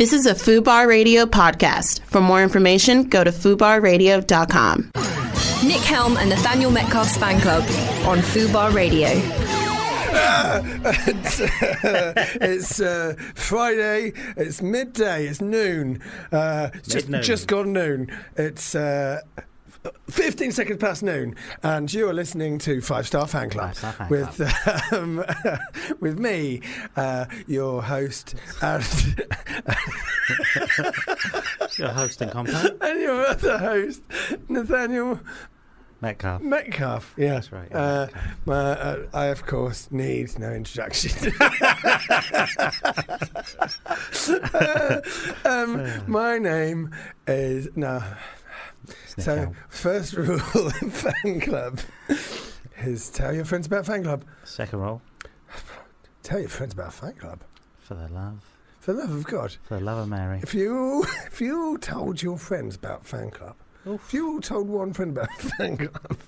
This is a FUBAR Radio podcast. For more information, go to FUBARradio.com. Nick Helm and Nathaniel Metcalfe's fan club on Fubar Radio. it's uh, it's uh, Friday. It's midday. It's noon. Uh, just, Mid-noon. just gone noon. It's. Uh, 15 seconds past noon, and you are listening to Five Star Fan Club Five Star Fan with um, with me, uh, your host, and, Your host and compound, and your other host, Nathaniel Metcalfe. Metcalfe. Yeah, That's right, yeah, Uh, Metcalfe. my, uh, I, of course, need no introduction. Uh, um, my name is no. So, Helm. first rule of fan club is tell your friends about fan club. Second rule, Tell your friends about fan club. for the love, For the love of God, for the love of Mary. if you if you told your friends about fan club, if you told one friend about fan club,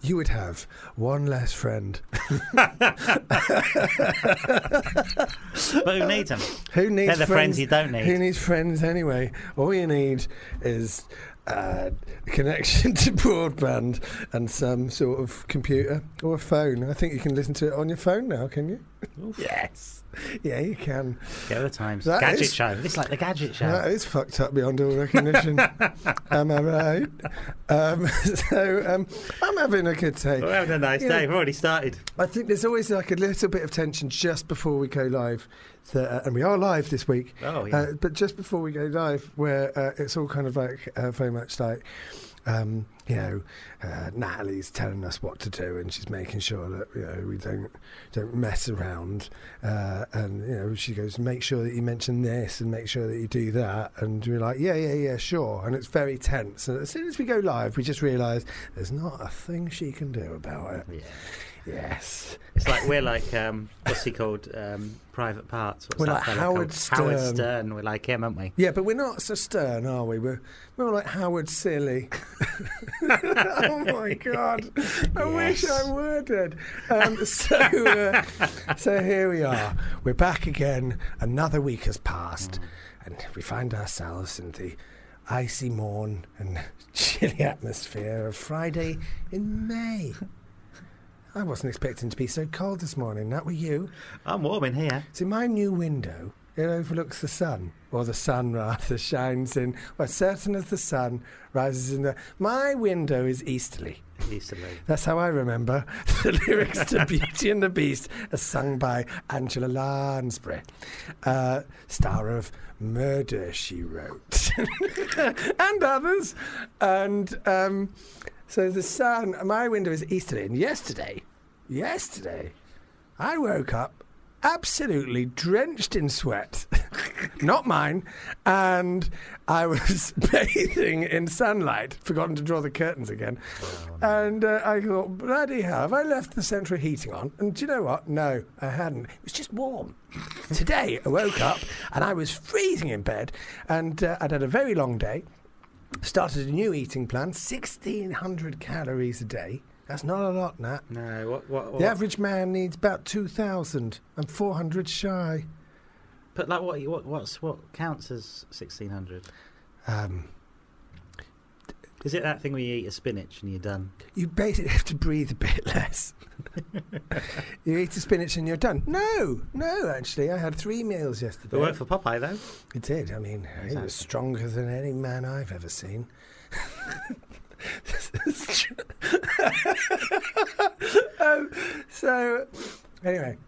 you would have one less friend. But who needs them? Who needs They're the friends you don't need. Who needs friends anyway? All you need is uh, a connection to broadband and some sort of computer or a phone. I think you can listen to it on your phone now, can you? yes. Yeah, you can. Get the times. That gadget is- show. It's like the gadget show. That is fucked up beyond all recognition. Am I right? Um, so um, I'm having a good day. We're having a nice You day. know- We've already started. I think there's always like a little bit of tension just before we go live, that, uh, and we are live this week. Oh, yeah. Uh, but just before we go live, where uh, it's all kind of like uh, very much like, um, you know, uh, Natalie's telling us what to do, and she's making sure that you know we don't don't mess around. Uh, and you know, she goes, make sure that you mention this, and make sure that you do that. And we're like, yeah, yeah, yeah, sure. And it's very tense. And as soon as we go live, we just realise there's not a thing she can do about it. Yeah. Yes. It's like we're like um, what's he called? Um, Private Parts. What's We're that like Howard called? Stern. Howard Stern. We're like him, aren't we? Yeah, but we're not so stern, are we? We're more like Howard Silly. oh my god! I wish I were dead. Um, so, uh, so here we are. We're back again. Another week has passed, and we find ourselves in the icy morn and chilly atmosphere of Friday in May. I wasn't expecting to be so cold this morning. That were you. I'm warm in here. See, my new window, it overlooks the sun, or the sun rather shines in. Well, certain as the sun rises in the. My window is easterly. Easterly. That's how I remember the lyrics to Beauty and the Beast, as sung by Angela Lansbury, uh, star of Murder, She Wrote, and others. And um, so the sun, my window is easterly. And yesterday, yesterday, I woke up absolutely drenched in sweat. Not mine. And I was bathing in sunlight, forgotten to draw the curtains again. And uh, I thought, bloody hell, have I left the central heating on? And do you know what? No, I hadn't. It was just warm. Today, I woke up and I was freezing in bed. And uh, I'd had a very long day. Started a new eating plan 1,600 calories a day. That's not a lot, Nat. No, what? What? what The average man needs about 2,000. I'm 400 shy. But like, what? What? What's what counts as sixteen hundred? Um, Is it that thing where you eat a spinach and you're done? you basically have to breathe a bit less. you eat a spinach and you're done. No, no, actually. I had three meals yesterday. It worked for Popeye though. It did. I mean, he was stronger than any man I've ever seen. um, so, anyway,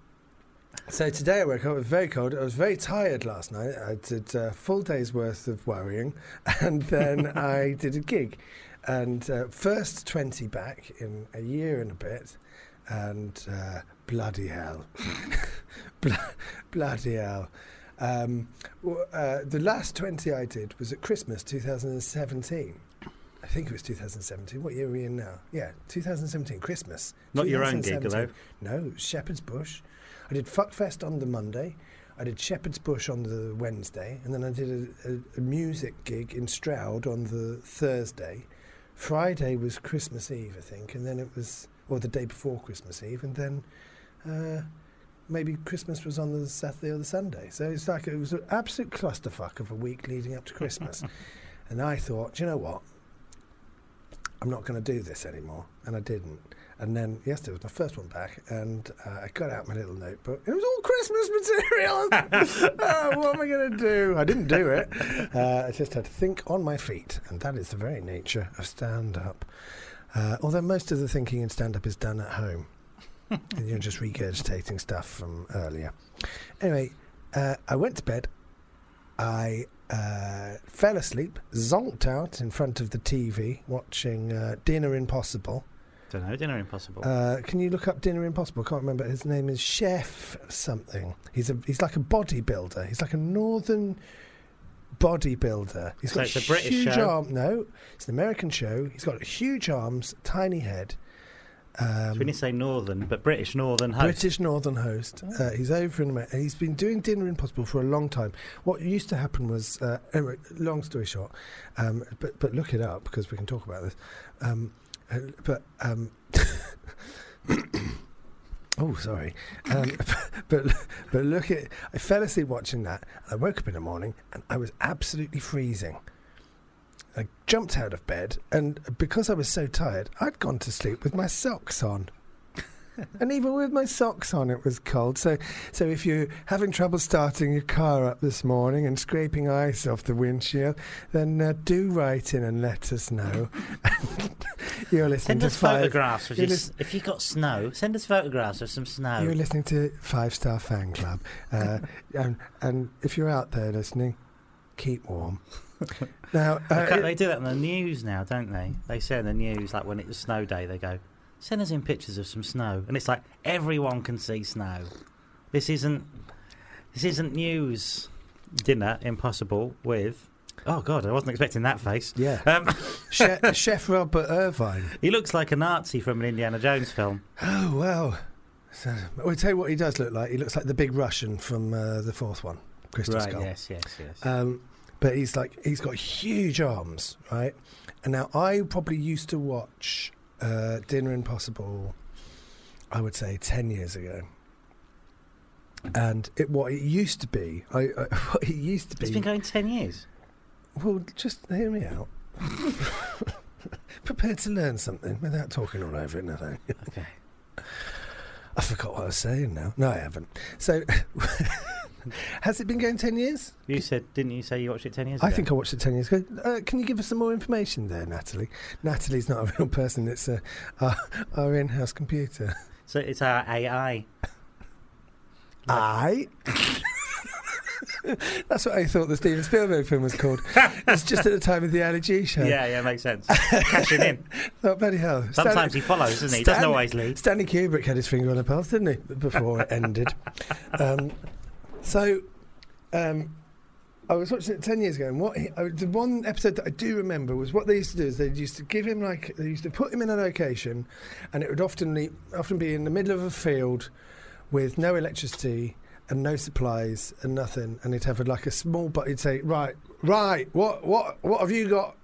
so today I woke up. It was very cold. I was very tired last night. I did a full day's worth of worrying, and then I did a gig. And uh, first 20 back in a year and a bit, and uh, bloody hell. Bloody hell. Um, uh, the last 20 I did was at Christmas 2017. I think it was 2017. What year are we in now? Yeah, 2017, Christmas. Not your own gig, 2017. No, Shepherd's Bush. I did Fuckfest on the Monday. I did Shepherd's Bush on the Wednesday. And then I did a, a, a music gig in Stroud on the Thursday. Friday was Christmas Eve, I think. And then it was, or the day before Christmas Eve. And then uh, maybe Christmas was on the Saturday or the Sunday. So it's like it was an absolute clusterfuck of a week leading up to Christmas. and I thought, "Do you know what? I'm not going to do this anymore, and I didn't. And then yesterday was my first one back, and uh, I got out my little notebook. It was all Christmas material. oh, what am I going to do? I didn't do it. Uh, I just had to think on my feet, and that is the very nature of stand up. Uh, although most of the thinking in stand up is done at home, and you're just regurgitating stuff from earlier. Anyway, uh, I went to bed. I uh, fell asleep, zonked out in front of the TV watching uh, Dinner Impossible. Don't know. Dinner Impossible. Uh, can you look up Dinner Impossible? I can't remember. His name is Chef something. He's a he's like a bodybuilder. He's like a northern bodybuilder. He's So got it's a British huge show? arm. No, it's an American show. He's got huge arms, tiny head. Um, so when you say Northern, but British Northern host. British Northern host. Uh, he's over in America. He's been doing Dinner Impossible for a long time. What used to happen was, uh, anyway, long story short, um, but but look it up because we can talk about this. Um, but um, oh, sorry. Um, but but look at. I fell asleep watching that. And I woke up in the morning and I was absolutely freezing. I jumped out of bed, and because I was so tired, I'd gone to sleep with my socks on. And even with my socks on, it was cold. So, so if you're having trouble starting your car up this morning and scraping ice off the windshield, then uh, do write in and let us know. you're listening Send to us five. photographs. Of lis- s- if you got snow, send us photographs of some snow. You're listening to Five Star Fan Club, uh, and and if you're out there listening, keep warm. now, uh, They do that on the news now, don't they? They say in the news, like when it's a snow day, they go, "Send us in pictures of some snow," and it's like everyone can see snow. This isn't. This isn't news. Dinner impossible with. Oh God, I wasn't expecting that face. yeah, Um, Chef, Chef Robert Irvine. he looks like a Nazi from an Indiana Jones film. Oh wow! So, I'll tell you what he does look like. He looks like the big Russian from uh, the fourth one, Crystal right? Skull. Yes. Yes. Yes. Um, but he's like he's got huge arms, right? And now I probably used to watch uh, Dinner Impossible. I would say ten years ago. And it, what it used to be, I, I what it used to be. it's been going ten years. Well, just hear me out. Prepared to learn something without talking all over it, nothing. Okay. I forgot what I was saying now. No, I haven't. So, has it been going 10 years? You said, didn't you say you watched it ten years ago? I ago? think I watched it 10 years ago. Uh, can you give us some more information there, Natalie? Natalie's not a real person, it's uh, our, our in house computer. so. It's our AI. I. That's what I thought the Steven Spielberg film was called. it's just at the time of the Ali G show. Yeah, yeah, makes sense. Cashing in. Bloody hell. Sometimes he follows, doesn't he? He doesn't Stan- always lead. Stanley Kubrick had his finger on the pulse, didn't he? Before it ended. Um, so, um, I was watching it 10 years ago, and what he, uh, the one episode that I do remember was what they used to do is they used to give him, like, they used to put him in a location, and it would often, le- often be in the middle of a field with no electricity and no supplies and nothing, and he'd have like a small, but he'd say, right, right, what, what, what have you got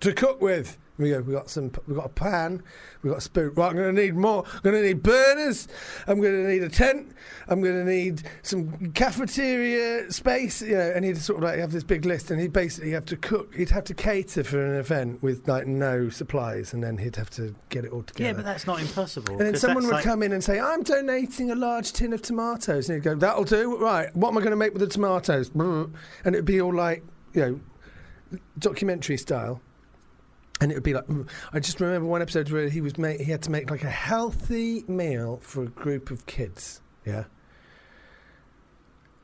to cook with? We go, we got some, we got a pan, we got a spoon. Right, I'm going to need more. I'm going to need burners. I'm going to need a tent. I'm going to need some cafeteria space. You know, and he'd sort of like have this big list, and he'd basically have to cook. He'd have to cater for an event with like no supplies, and then he'd have to get it all together. Yeah, but that's not impossible. And then someone would like- come in and say, I'm donating a large tin of tomatoes. And he'd go, That'll do. Right. What am I going to make with the tomatoes? And it'd be all like, you know, documentary style. And it would be like, mm. I just remember one episode where he was he had to make like a healthy meal for a group of kids. Yeah.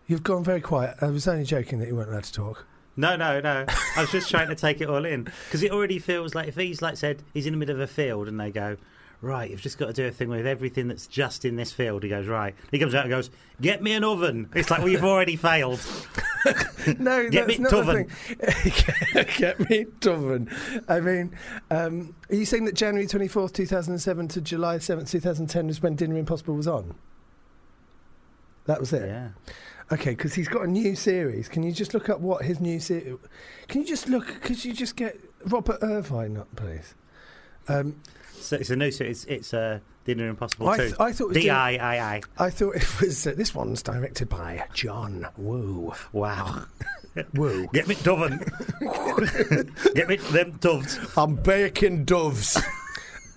You've gone very quiet. I was only joking that you weren't allowed to talk. No, no, no. I was just trying to take it all in because it already feels like if he's like said he's in the middle of a field and they go, right, you've just got to do a thing with everything that's just in this field. He goes right. He comes out and goes, get me an oven. It's like well, you've already failed. No, Get that's me not Tuven. the thing. Get me Tuven. I mean, um, are you saying that January 24th, 2007 to July 7th, 2010 was when Dinner Impossible was on? That was it? Yeah. Okay, because he's got a new series. Can you just look up what his new series... Can you just look... Could you just get Robert Irvine up, please? Um, So it's a new. So it's it's uh, Dinner Impossible I th- I thought it was D I I I. I thought it was. Uh, this one's directed by John Woo. Wow. Woo. Get me doven. Get me them doves. I'm baking doves.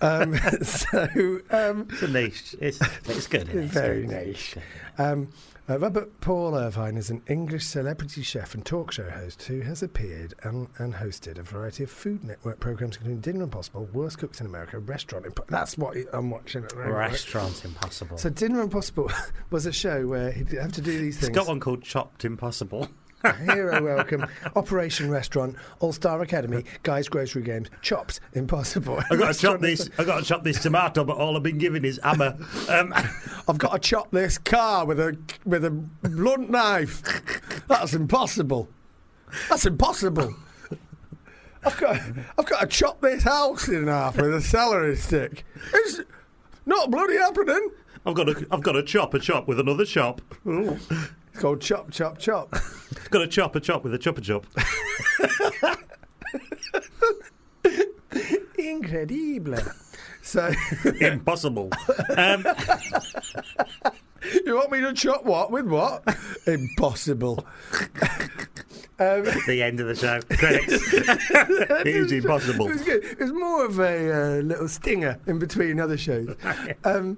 Um, so um, It's a niche. It's it's good. Isn't it? very It's- niche. Um, uh, Robert Paul Irvine is an English celebrity chef and talk show host who has appeared and, and hosted a variety of Food Network programs, including Dinner Impossible, Worst Cooks in America, Restaurant Impossible. That's what I'm watching at the moment. Restaurant Impossible. So Dinner Impossible was a show where he'd have to do these it's things. He's got one called Chopped Impossible. Hero Welcome, Operation Restaurant, All Star Academy, Guys Grocery Games, Chops, Impossible. I've got to chop this. I've got to chop this tomato, but all I've been given is hammer. Um, I've got to chop this car with a with a blunt knife. That's impossible. That's impossible. I've got I've got to chop this house in half with a celery stick. It's not bloody happening. I've got to. I've got to chop a chop with another chop. Ooh. It's called chop chop chop. Got to chop a chop with a chopper chop. Incredible. So Impossible. Um, you want me to chop what with what? Impossible. um, the end of the show. Credits. it was impossible. It was good. It was more of a uh, little stinger in between other shows. Um,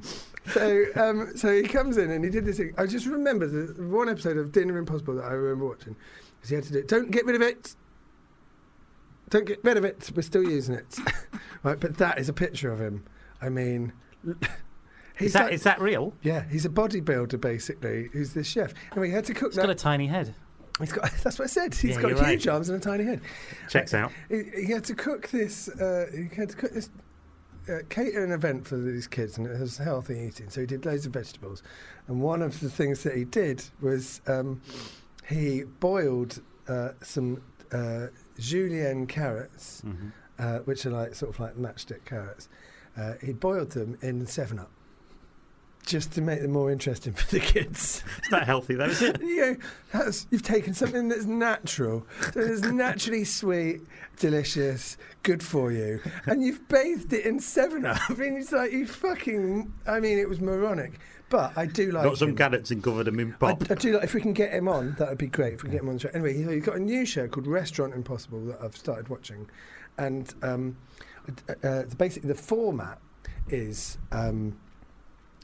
so, um, so he comes in and he did this thing. I just remember the one episode of Dinner Impossible that I remember watching because he had to do. it. Don't get rid of it. Don't get rid of it. We're still using it, right? But that is a picture of him. I mean, he's Is that like- is that real? yeah, he's a bodybuilder basically. Who's this chef? Anyway, he had to cook He's that. got a tiny head. he's got. That's what I said. He's Yeah, got huge right. arms and a tiny head. Checks out. He, he had to cook this. Uh, he had to cook this. Uh, cater an event for these kids, and it was healthy eating. So he did loads of vegetables, and one of the things that he did was um, he boiled uh, some uh, julienne carrots, Mm-hmm. uh, which are like sort of like matchstick carrots. Uh, he boiled them in Seven Up, just to make them more interesting for the kids. It's not healthy though, is it? You know, that's, you've taken something that's natural, that is naturally sweet, delicious, good for you, and you've bathed it in Seven Up. I mean, it's like you fucking. I mean, it was moronic, but I do like. Got some him. carrots and covered them in I, pop. I do like if we can get him on, that would be great. If we can get him on the show. Anyway, he- he's got a new show called Restaurant Impossible that I've started watching, and um, uh, uh, basically the format is. Um,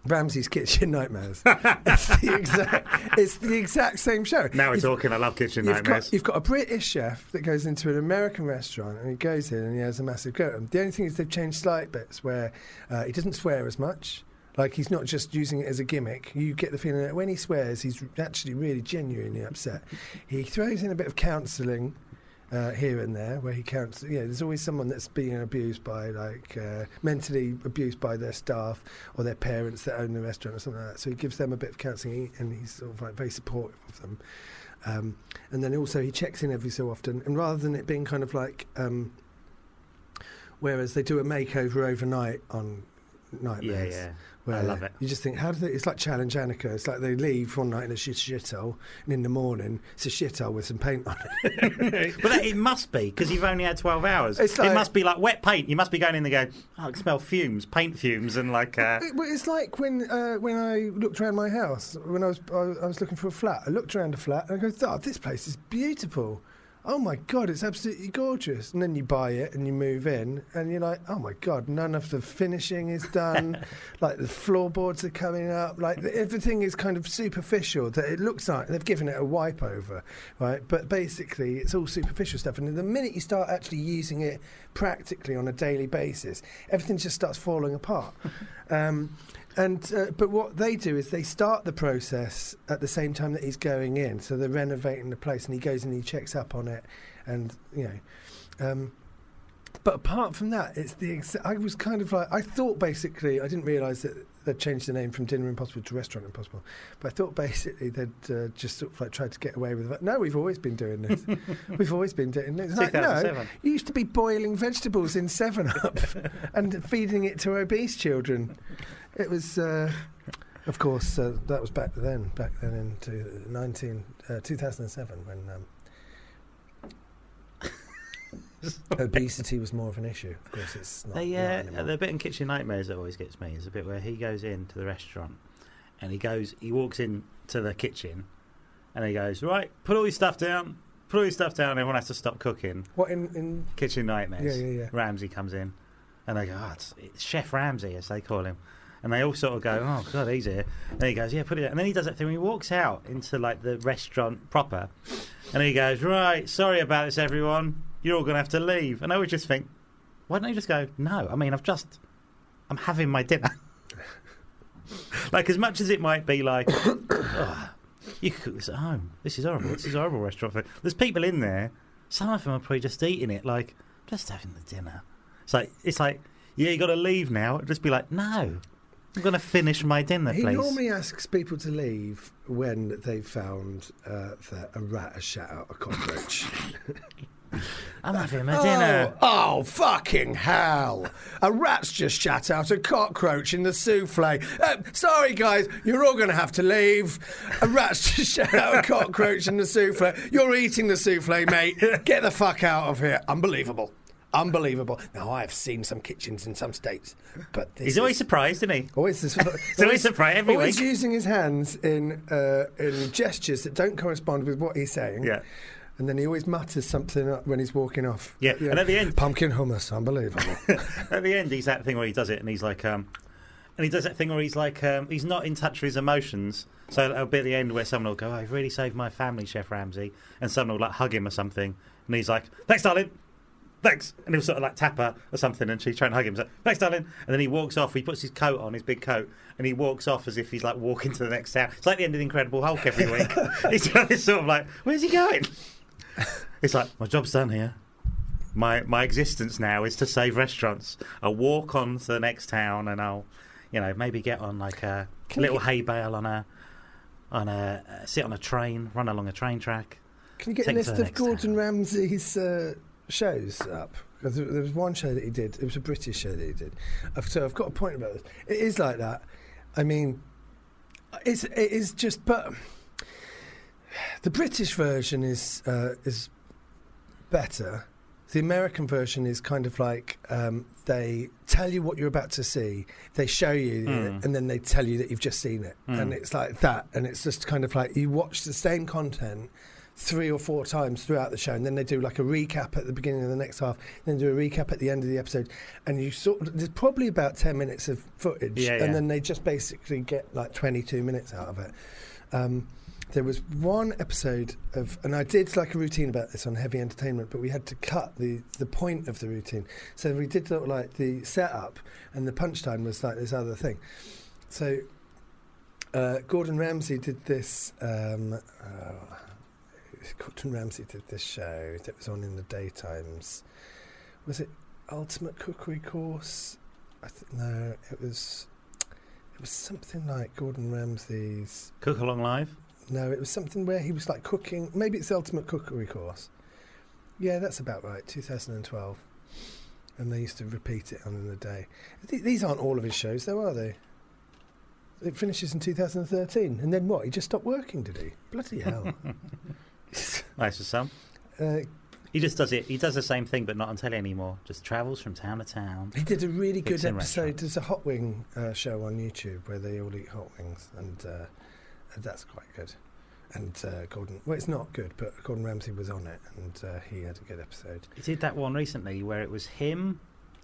Ramsay's Kitchen Nightmares. it's, the exact, it's the exact same show. now we're talking. I love kitchen You've nightmares. got, you've got a British chef that goes into an American restaurant and he goes in and he has a massive go. The only thing is they've changed slight bits where uh, he doesn't swear as much. Like he's not just using it as a gimmick. You get the feeling that when he swears, he's actually really genuinely upset. He throws in a bit of counselling uh, here and there, where he counts. You know, there's always someone that's being abused by, like, uh, mentally abused by their staff or their parents that own the restaurant or something like that. So he gives them a bit of counselling, and he's sort of like very supportive of them. Um, and then also he checks in every so often, and rather than it being kind of like, um, whereas they do a makeover overnight on yeah, Nightmares. yeah. Where I love it. You just think, how do they? It's like Challenge Annika. It's like they leave one night in a shit shithole, and in the morning it's a shithole with some paint on it. But that, it must be because you've only had twelve hours. It's it must be like wet paint. You must be going in there going, oh, I can smell fumes, paint fumes, and like. Uh, It- it's like when uh, when I looked around my house when I was I, I was looking for a flat. I looked around a flat and I go, "Oh, this place is beautiful. Oh my god, it's absolutely gorgeous." And then you buy it and you move in and you're like, "Oh my god, none of the finishing is done. like the floorboards are coming up. Like the, everything is kind of superficial. That it looks like they've given it a wipe over, right? But basically, it's all superficial stuff. And the minute you start actually using it practically on a daily basis, everything just starts falling apart. Um, and uh, but what they do is they start the process at the same time that he's going in, so they're renovating the place, and he goes and he checks up on it, and you know. Um, but apart from that, it's the exa- I was kind of like I thought basically I didn't realise that they'd changed the name from Dinner Impossible to Restaurant Impossible, but I thought basically they'd uh, just sort of like tried to get away with it. No, we've always been doing this. we've always been doing this. Like, no, 2007. you used to be boiling vegetables in Seven Up and feeding it to obese children. It was, uh, of course, uh, that was back then. Back then in to 19, uh, 2007 when. Um, Obesity was more of an issue. Of course, it's not. They, uh, anymore. the bit in Kitchen Nightmares that always gets me is a bit where he goes into the restaurant and he goes, he walks into the kitchen and he goes, right, put all your stuff down, put all your stuff down. Everyone has to stop cooking. What in, in Kitchen Nightmares. Yeah, yeah, yeah. Ramsay comes in and they go, oh, it's, it's Chef Ramsay, as they call him. And they all sort of go, oh, God, he's here. And he goes, yeah, put it down. And then he does that thing he walks out into like the restaurant proper and he goes, right, sorry about this, everyone. You're all going to have to leave. And I would just think, why don't you just go, no, I mean, I've just, I'm having my dinner. like, as much as it might be like, "Oh, you could cook this at home. This is horrible. This is horrible restaurant food. There's people in there. Some of them are probably just eating it, like just having the dinner. It's like it's like, yeah, you got to leave now. Just be like, no, I'm going to finish my dinner, he please. normally asks people to leave when they've found uh, that a rat has shat out a cockroach. I'm having my dinner. Oh, oh, fucking hell! A rat's just shat out a cockroach in the souffle. Uh, sorry, guys, you're all going to have to leave. A rat's just shat out a cockroach in the souffle. You're eating the souffle, mate. Get the fuck out of here. Unbelievable. Unbelievable. Now, I've seen some kitchens in some states, but this He's always is- surprised, isn't he? Always, this, always surprised every always week. using his hands in uh, in gestures that don't correspond with what he's saying. Yeah. And then he always mutters something when he's walking off. Yeah, and at the end- pumpkin hummus, unbelievable. At the end, he's that thing where he does it, and he's like, um, and he does that thing where he's like, um, he's not in touch with his emotions. So it'll be at the end where someone will go, oh, "You've really saved my family, Chef Ramsay," and someone will like hug him or something, and he's like, "Thanks, darling." Thanks, and he'll sort of like tap her or something, and she's trying to hug him. So, Thanks, darling. And then he walks off. He puts his coat on, his big coat, and he walks off as if he's like walking to the next town. It's like the end of the Incredible Hulk every week. he's sort of like, "Where's he going?" It's like my job's done here. My my existence now is to save restaurants. I'll walk on to the next town and I'll, you know, maybe get on like a Can little hay bale on a, on a uh, sit on a train, run along a train track. Can you get a list of Gordon town. Ramsay's uh, shows up? Because there there was one show that he did. It was a British show that he did. So I've got a point about this. It is like that. I mean, it's it is just. But the British version is uh, is better. The American version is kind of like um, they tell you what you're about to see, they show you Mm. it, and then they tell you that you've just seen it, Mm. and it's like that, and it's just kind of like you watch the same content three or four times throughout the show, and then they do like a recap at the beginning of the next half, then do a recap at the end of the episode, and you sort of, there's probably about ten minutes of footage, Yeah, yeah. and then they just basically get like 22 minutes out of it. Um, there was one episode of, and I did like a routine about this on Heavy Entertainment, but we had to cut the the point of the routine. So we did sort of like the setup, and the punchline was like this other thing. So uh, Gordon Ramsay did this. Um, uh, Gordon Ramsay did this show that was on in the daytimes. Was it Ultimate Cookery Course? I th- no, it was. It was something like Gordon Ramsay's. Cook along live. No, it was something where he was like cooking. Maybe it's the Ultimate Cookery Course. Yeah, that's about right. 2012. And they used to repeat it on in the day. Th- These aren't all of his shows, though, are they? It finishes in 2013. And then what? He just stopped working, did he? Bloody hell. Nice for some. uh, He just does it. He does the same thing, but not on telly anymore. Just travels from town to town. he did a really good episode. There's a hot wing uh, show on YouTube where they all eat hot wings, and uh, that's quite good. And uh, Gordon, well, it's not good, but Gordon Ramsay was on it, and uh, he had a good episode. He did that one recently where it was him,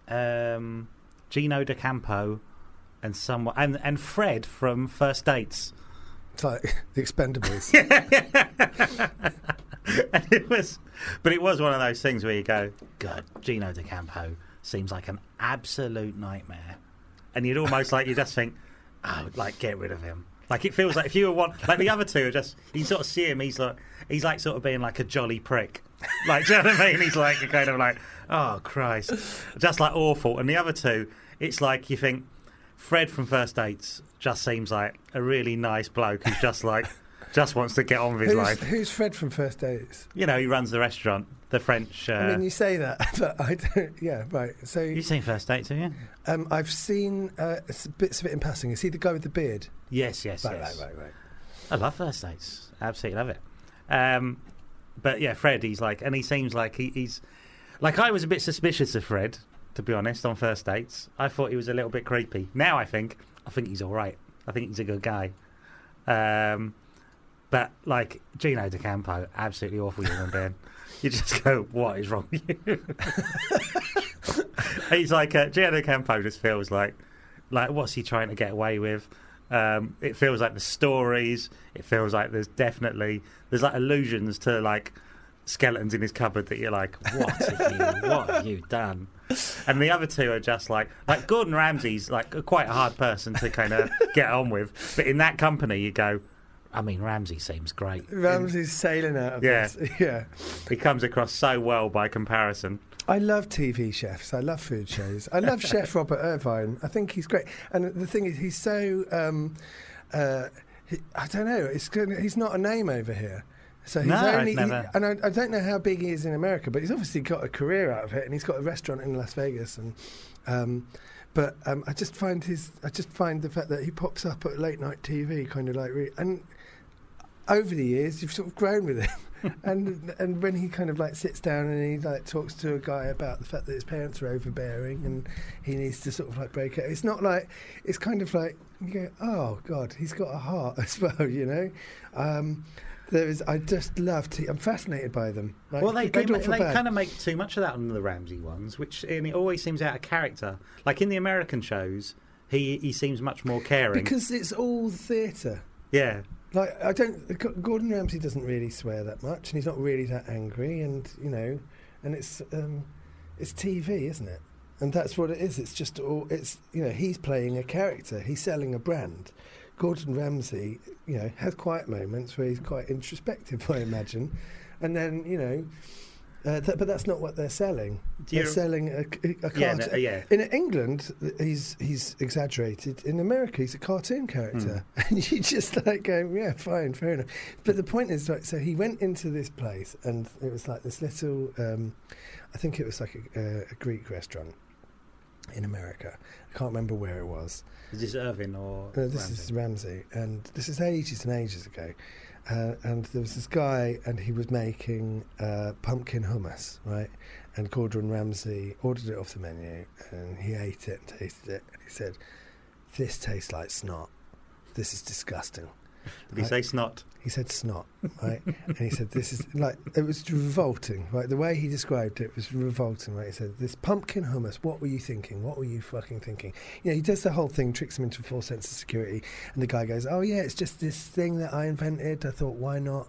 um, Gino D'Acampo, and someone and and Fred from First Dates. It's like the Expendables. and it was, but it was one of those things where you go, God, Gino D'Acampo seems like an absolute nightmare, and you'd almost like you just think, oh, like get rid of him. Like it feels like if you were one, like the other two are just you sort of see him, he's like he's like sort of being like a jolly prick, like do you know what I mean? He's like kind of like, oh Christ, just like awful. And the other two, it's like you think Fred from First Dates just seems like a really nice bloke who's just like just wants to get on with his who's, life. who's Fred from First Dates? You know, he runs the restaurant, the French. Uh, I mean, you say that, but I don't. Yeah, right. So You've seen First Dates, have you? um, I've seen uh, bits of it in passing. Is he the guy with the beard? Yes, yes, Right, yes. right, right, right. I love First Dates. Absolutely love it. Um, but yeah, Fred, he's like, and he seems like he, he's Like I was a bit suspicious of Fred, to be honest, on first dates. I thought he was a little bit creepy. Now I think I think he's all right. I think he's a good guy. Um, but like Gino D'Acampo, absolutely awful human being. You just go, what is wrong with you? he's like uh, Gino Campo just feels like like what's he trying to get away with? Um, it feels like the stories. It feels like there's definitely there's like allusions to like skeletons in his cupboard that you're like, what have you what have you done? And the other two are just like like Gordon Ramsay's like quite a hard person to kind of get on with, but in that company you go. I mean, Ramsay seems great. Ramsay's sailing out of Yeah. this. Yeah. He comes across so well by comparison. I love TV chefs. I love food shows. I love Chef Robert Irvine. I think he's great. And the thing is, he's so. Um, uh, he, I don't know. It's good. He's not a name over here. So he's No, I've only, he- never- and I, I don't know how big he is in America, but he's obviously got a career out of it, and he's got a restaurant in Las Vegas, and um, but um, I just find his, I just find the fact that he pops up at late night TV, kind of like, re- and over the years you've sort of grown with him, and and when he kind of like sits down and he like talks to a guy about the fact that his parents are overbearing and he needs to sort of like break it. It's not like it's kind of like you go, oh god, he's got a heart as well, you know. Um, there is, I just love. T- I'm fascinated by them. Like, well, they they, they kind of make too much of that on the Ramsay ones, which and it always seems out of character. Like in the American shows, he he seems much more caring. because it's all theatre. yeah, Like I don't. Gordon Ramsay doesn't really swear that much, and he's not really that angry, and you know, and it's um, it's TV, isn't it? And that's what it is. It's just all. It's you know, he's playing a character. He's selling a brand. Gordon Ramsay, you know, has quiet moments where he's quite introspective, I imagine, and then you know. Uh, th- but that's not what they're selling. Do They're selling a, a, a yeah, cartoon. no, yeah. In England, he's he's exaggerated. In America, he's a cartoon character, and you just like go, yeah, fine, fair enough. But the point is, like, so he went into this place, and it was like this little, um, I think it was like a, a, a Greek restaurant in America. I can't remember where it was. Is this Irving or Uh, this Ramsay? is Ramsay, and this is ages and ages ago. Uh, and there was this guy, and he was making uh, pumpkin hummus, right? And Gordon Ramsay ordered it off the menu, and he ate it and tasted it. And he said, "This tastes like snot. This is disgusting." Did he say snot? He said snot, right? and he said, "This is like it was revolting." Right, the way he described it was revolting. Right, he said, "This pumpkin hummus. What were you thinking? What were you fucking thinking?" You know, he does the whole thing, tricks him into a false sense of security, and the guy goes, "Oh yeah, it's just this thing that I invented. I thought, why not?"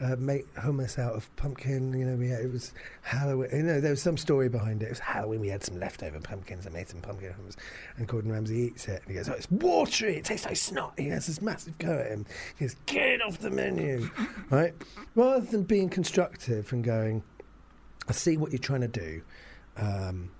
Uh, make hummus out of pumpkin. You know, we had, it was Halloween. You know, there was some story behind it. It was Halloween. We had some leftover pumpkins. I made some pumpkin hummus. And Gordon Ramsay eats it and he goes, "Oh, it's watery. It tastes like snot." He has this massive go at him. He goes, "Get it off the menu!" right? Rather than being constructive and going, "I see what you're trying to do," um,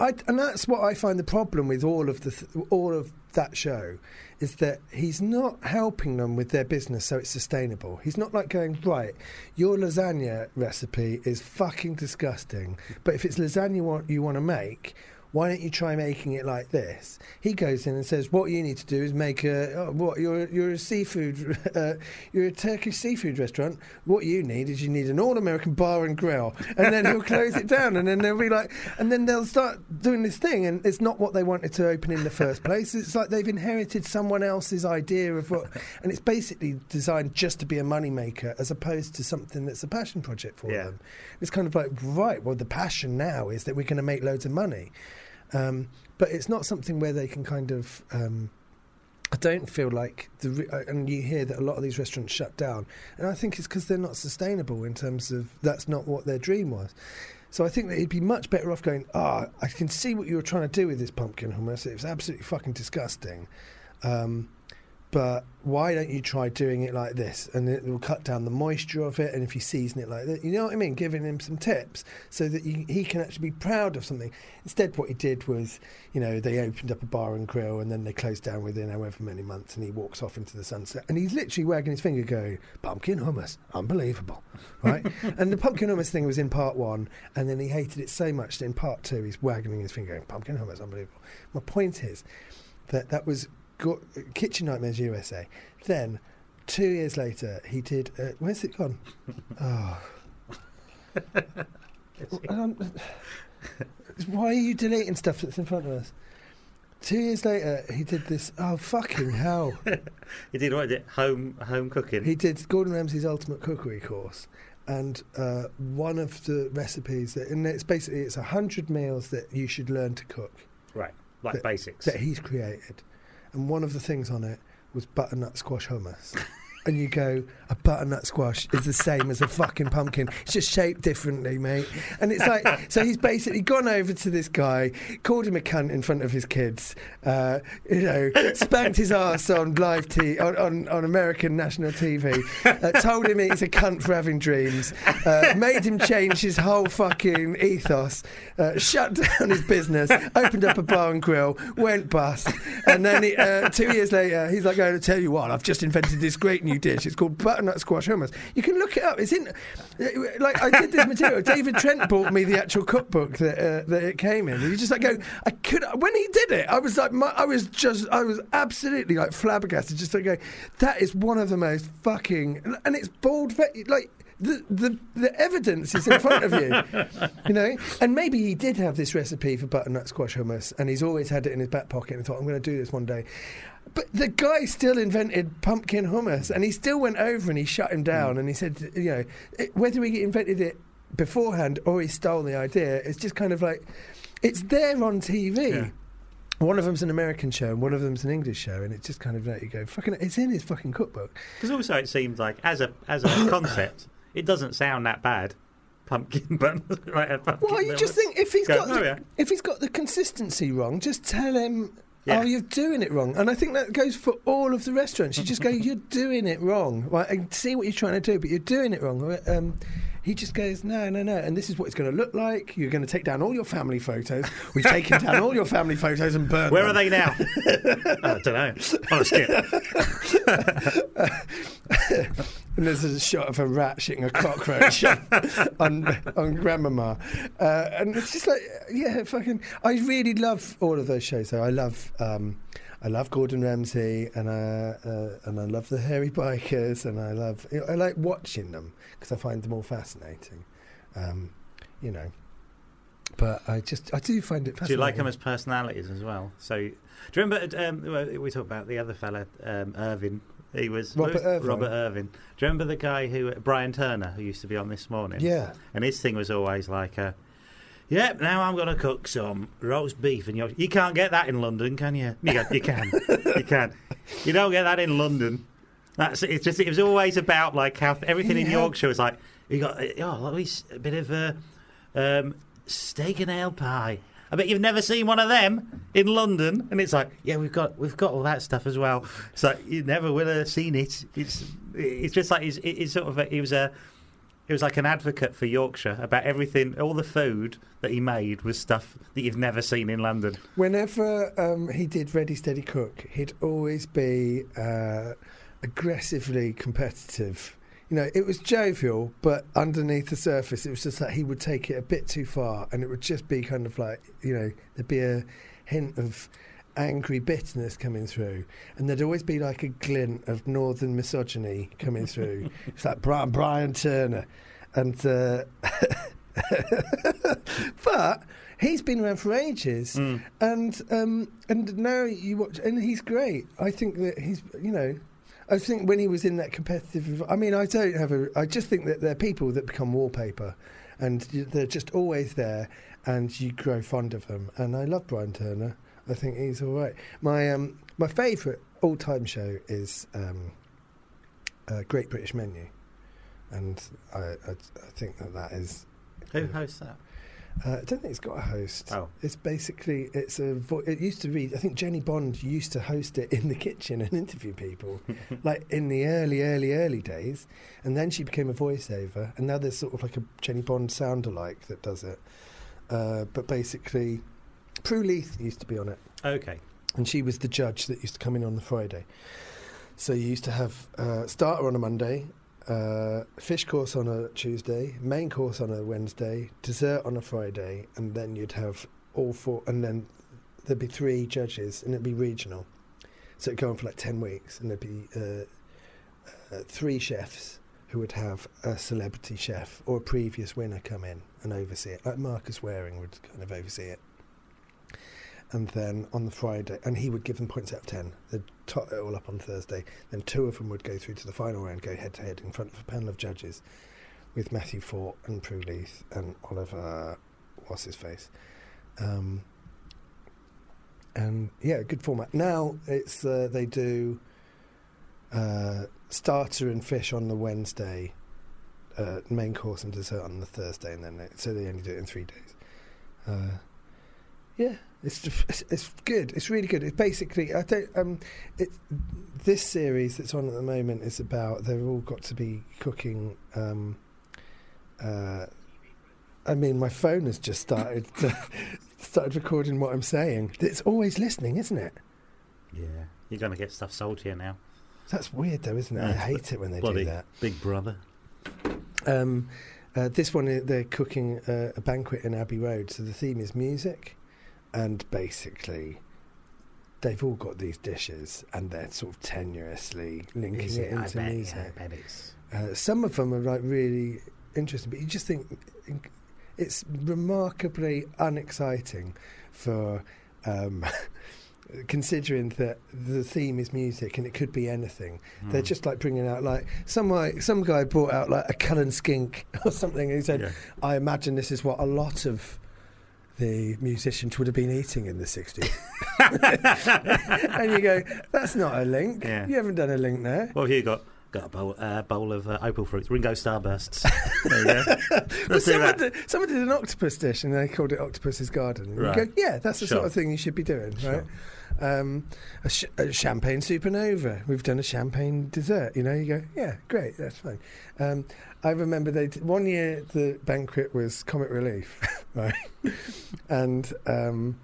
I, and that's what I find the problem with all of the th- all of that show is that he's not helping them with their business so it's sustainable. He's not like going right. Your lasagna recipe is fucking disgusting, but if it's lasagna what you want to make. Why don't you try making it like this? He goes in and says, "What you need to do is make a oh, what you're you're a seafood uh, you're a Turkish seafood restaurant. What you need is you need an all-American bar and grill." And then he'll close it down, and then they'll be like, and then they'll start doing this thing, and it's not what they wanted to open in the first place. It's like they've inherited someone else's idea of what, and it's basically designed just to be a moneymaker as opposed to something that's a passion project for Yeah. them. It's kind of like, right, well, the passion now is that we're going to make loads of money. Um, but it's not something where they can kind of. Um, I don't feel like the and you hear that a lot of these restaurants shut down, and I think it's because they're not sustainable in terms of that's not what their dream was. So I think that he'd be much better off going. Ah, I can see what you were trying to do with this pumpkin hummus. It was absolutely fucking disgusting. Um, but why don't you try doing it like this? And it will cut down the moisture of it. And if you season it like that, you know what I mean? Giving him some tips so that you, he can actually be proud of something. Instead, what he did was, you know, they opened up a bar and grill and then they closed down within however many months and he walks off into the sunset. And he's literally wagging his finger going, pumpkin hummus, unbelievable, right? and the pumpkin hummus thing was in part one. And then he hated it so much that in part two, he's wagging his finger going, pumpkin hummus, unbelievable. My point is that that was Go- Kitchen Nightmares USA. Then, two years later, he did. Uh, where's it gone? Oh. Um, why are you deleting stuff that's in front of us? Two years later, he did this. Oh fucking hell! He did what? Did it? Home home cooking. He did Gordon Ramsay's Ultimate Cookery course, and uh, one of the recipes that, and it's basically it's a hundred meals that you should learn to cook right, like that- basics. that he's created, and one of the things on it was butternut squash hummus. And you go, a butternut squash is the same as a fucking pumpkin. It's just shaped differently, mate. And it's like, so he's basically gone over to this guy, called him a cunt in front of his kids, uh, you know, spanked his ass on live t- on, on, on American national TV, uh, told him he's a cunt for having dreams, uh, made him change his whole fucking ethos, uh, shut down his business, opened up a bar and grill, went bust, and then he, uh, two years later, he's like, "Going to tell you what, I've just invented this great new dish. It's called butternut squash hummus. You can look it up. It's in, like I did this material. David Trent bought me the actual cookbook that uh, that it came in. And you just like go, I could when he did it, I was like, my, I was just, I was absolutely like flabbergasted. Just like go, that is one of the most fucking, and it's bald, like the, the the evidence is in front of you, you know. And maybe he did have this recipe for butternut squash hummus, and he's always had it in his back pocket and thought, I'm going to do this one day. But the guy still invented pumpkin hummus, and he still went over and he shut him down, mm. and he said, you know, it, whether he invented it beforehand or he stole the idea, it's just kind of like it's there on TV. Yeah. One of them's an American show, and one of them's an English show, and it's just kind of let you go. Fucking, it's in his fucking cookbook. Because also it seems like as a as a concept, it doesn't sound that bad. Pumpkin, but like pumpkin. Well, you just think if he's Go, got "Oh, the, yeah." if he's got the consistency wrong, just tell him. Yeah. Oh, you're doing it wrong, and I think that goes for all of the restaurants. You just go, you're doing it wrong. Right, I see what you're trying to do, but you're doing it wrong. Um, he just goes, no, no, no, and this is what it's going to look like. You're going to take down all your family photos. We've taken down all your family photos and burned Where are they now? I don't know. On a skip. And there's a shot of a rat shitting a cockroach on on Grandmama, uh, and it's just like, yeah, fucking. I really love all of those shows. Though I love, um, I love Gordon Ramsay, and I uh, and I love the Hairy Bikers, and I love, you know, I like watching them because I find them all fascinating, um, you know. But I just, I do find it Do fascinating. you like them as personalities as well? So, do you remember um, we talked about the other fella, um, Irvin? He was Robert was- Irvine. Robert Irvin. Do you remember the guy who Brian Turner, who used to be on this morning? Yeah. And his thing was always like, uh, "Yep, now I'm going to cook some roast beef." And you you can't get that in London, can you? You, go, you can, you can. You don't get that in London. That's it's just it was always about like how everything in Yorkshire was like you got oh at least a bit of a um, steak and ale pie. I bet you've never seen one of them in London, and it's like, yeah, we've got we've got all that stuff as well. So you never will have seen it. It's it's just like it's, it's sort of a, he was a he was like an advocate for Yorkshire about everything. All the food that he made was stuff that you've never seen in London. Whenever um, he did Ready Steady Cook, he'd always be uh, aggressively competitive. You know, it was jovial, but underneath the surface, it was just that he would take it a bit too far, and it would just be kind of like, you know, there'd be a hint of angry bitterness coming through, and there'd always be like a glint of northern misogyny coming through. it's like Brian, Brian Turner, and. Uh, but he's been around for ages, and um, and now you watch, and he's great. I think that he's, you know, I think when he was in that competitive, I mean, I don't have a, I just think that they're people that become wallpaper, and they're just always there, and you grow fond of them. And I love Brian Turner. I think he's all right. My um, my favourite all time show is um, uh, Great British Menu, and I, I I think that that is Who hosts that? uh, I don't think it's got a host. Oh. It's basically it's a. Vo- it used to be. I think Jennie Bond used to host it in the kitchen and interview people, like in the early, early, early days. And then she became a voiceover, and now there's sort of like a Jennie Bond sound alike that does it. Uh, but basically, Prue Leith used to be on it, Okay. and she was the judge that used to come in on the Friday. So you used to have uh, starter on a Monday, uh, fish course on a Tuesday, main course on a Wednesday, dessert on a Friday, and then you'd have all four, and then there'd be three judges, and it'd be regional. So it'd go on for like ten weeks, and there'd be uh, uh, three chefs who would have a celebrity chef or a previous winner come in and oversee it. Like Marcus Wareing would kind of oversee it. And then on the Friday, and he would give them points out of 10. They'd tot it all up on Thursday. Then two of them would go through to the final round, go head to head in front of a panel of judges with Matthew Fort and Prue Leith and Oliver, what's his face? Um, and yeah, good format. Now it's uh, they do uh, starter and fish on the Wednesday, uh, main course and dessert on the Thursday, and then they, so they only do it in three days. Uh, yeah, it's, it's it's good. It's really good. It's basically I don't um, it this series that's on at the moment is about they've all got to be cooking. Um, uh, I mean, my phone has just started started recording what I'm saying. It's always listening, isn't it? Yeah, you're going to get stuff sold here now. That's weird, though, isn't it? I hate it when they do that. Big Brother. Um, uh, this one, uh, they're cooking uh, a banquet in Abbey Road, so the theme is music, and basically, they've all got these dishes, and they're sort of tenuously linking it into bet, music. yeah, I bet it's. Uh, some of them are like really interesting, but you just think it's remarkably unexciting for um, considering that the theme is music and it could be anything. Hmm. They're just like bringing out like some like, some guy brought out like a Cullen skink or something. And he said, Yeah. "I imagine this is what a lot of." The musicians would have been eating in the 60s. and you go, that's not a link. Yeah. You haven't done a link there. What have you got? Got a bowl, uh, bowl of uh, opal fruits, Ringo Starbursts. there you go. Well, Let's do someone, did, someone did an octopus dish and they called it Octopus's Garden. And Right. you go, yeah, that's the Sure. sort of thing you should be doing, Sure. Um, a, sh- a champagne supernova. We've done a champagne dessert. You know, you go, yeah, great, that's fine. Um, I remember they did, one year the banquet was Comic Relief, right? and um,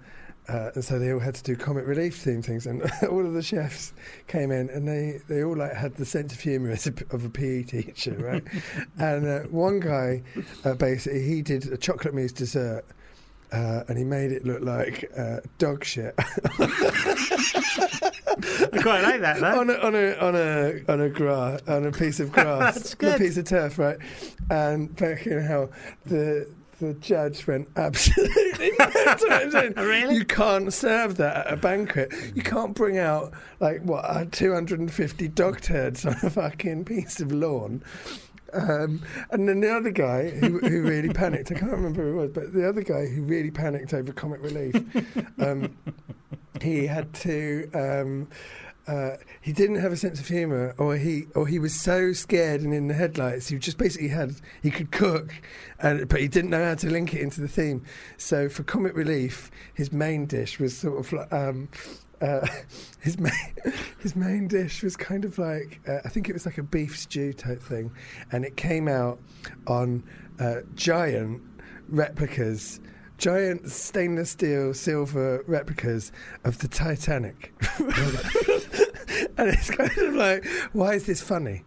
uh, and so they all had to do comic relief theme things, and all of the chefs came in, and they, they all like had the sense of humour as a, of a PE teacher, right? and uh, one guy, uh, basically, he did a chocolate mousse dessert, uh, and he made it look like uh, dog shit I quite like that, though. on a on a on a on a grass on a piece of grass, That's good. a piece of turf, right? And fucking hell, the the judge went absolutely. Really? You can't serve that at a banquet. You can't bring out like what uh, 250 dog turds on a fucking piece of lawn. Um, and then the other guy who, who really panicked, I can't remember who it was, but the other guy who really panicked over comic relief, um, he had to. Um, uh, he didn't have a sense of humour, or he or he was so scared and in the headlights. He just basically had he could cook, and but he didn't know how to link it into the theme. So for comic relief, his main dish was sort of like. Um, uh, his main his main dish was kind of like uh, I think it was like a beef stew type thing, and it came out on uh, giant replicas, giant stainless steel silver replicas of the Titanic. and it's kind of like, why is this funny?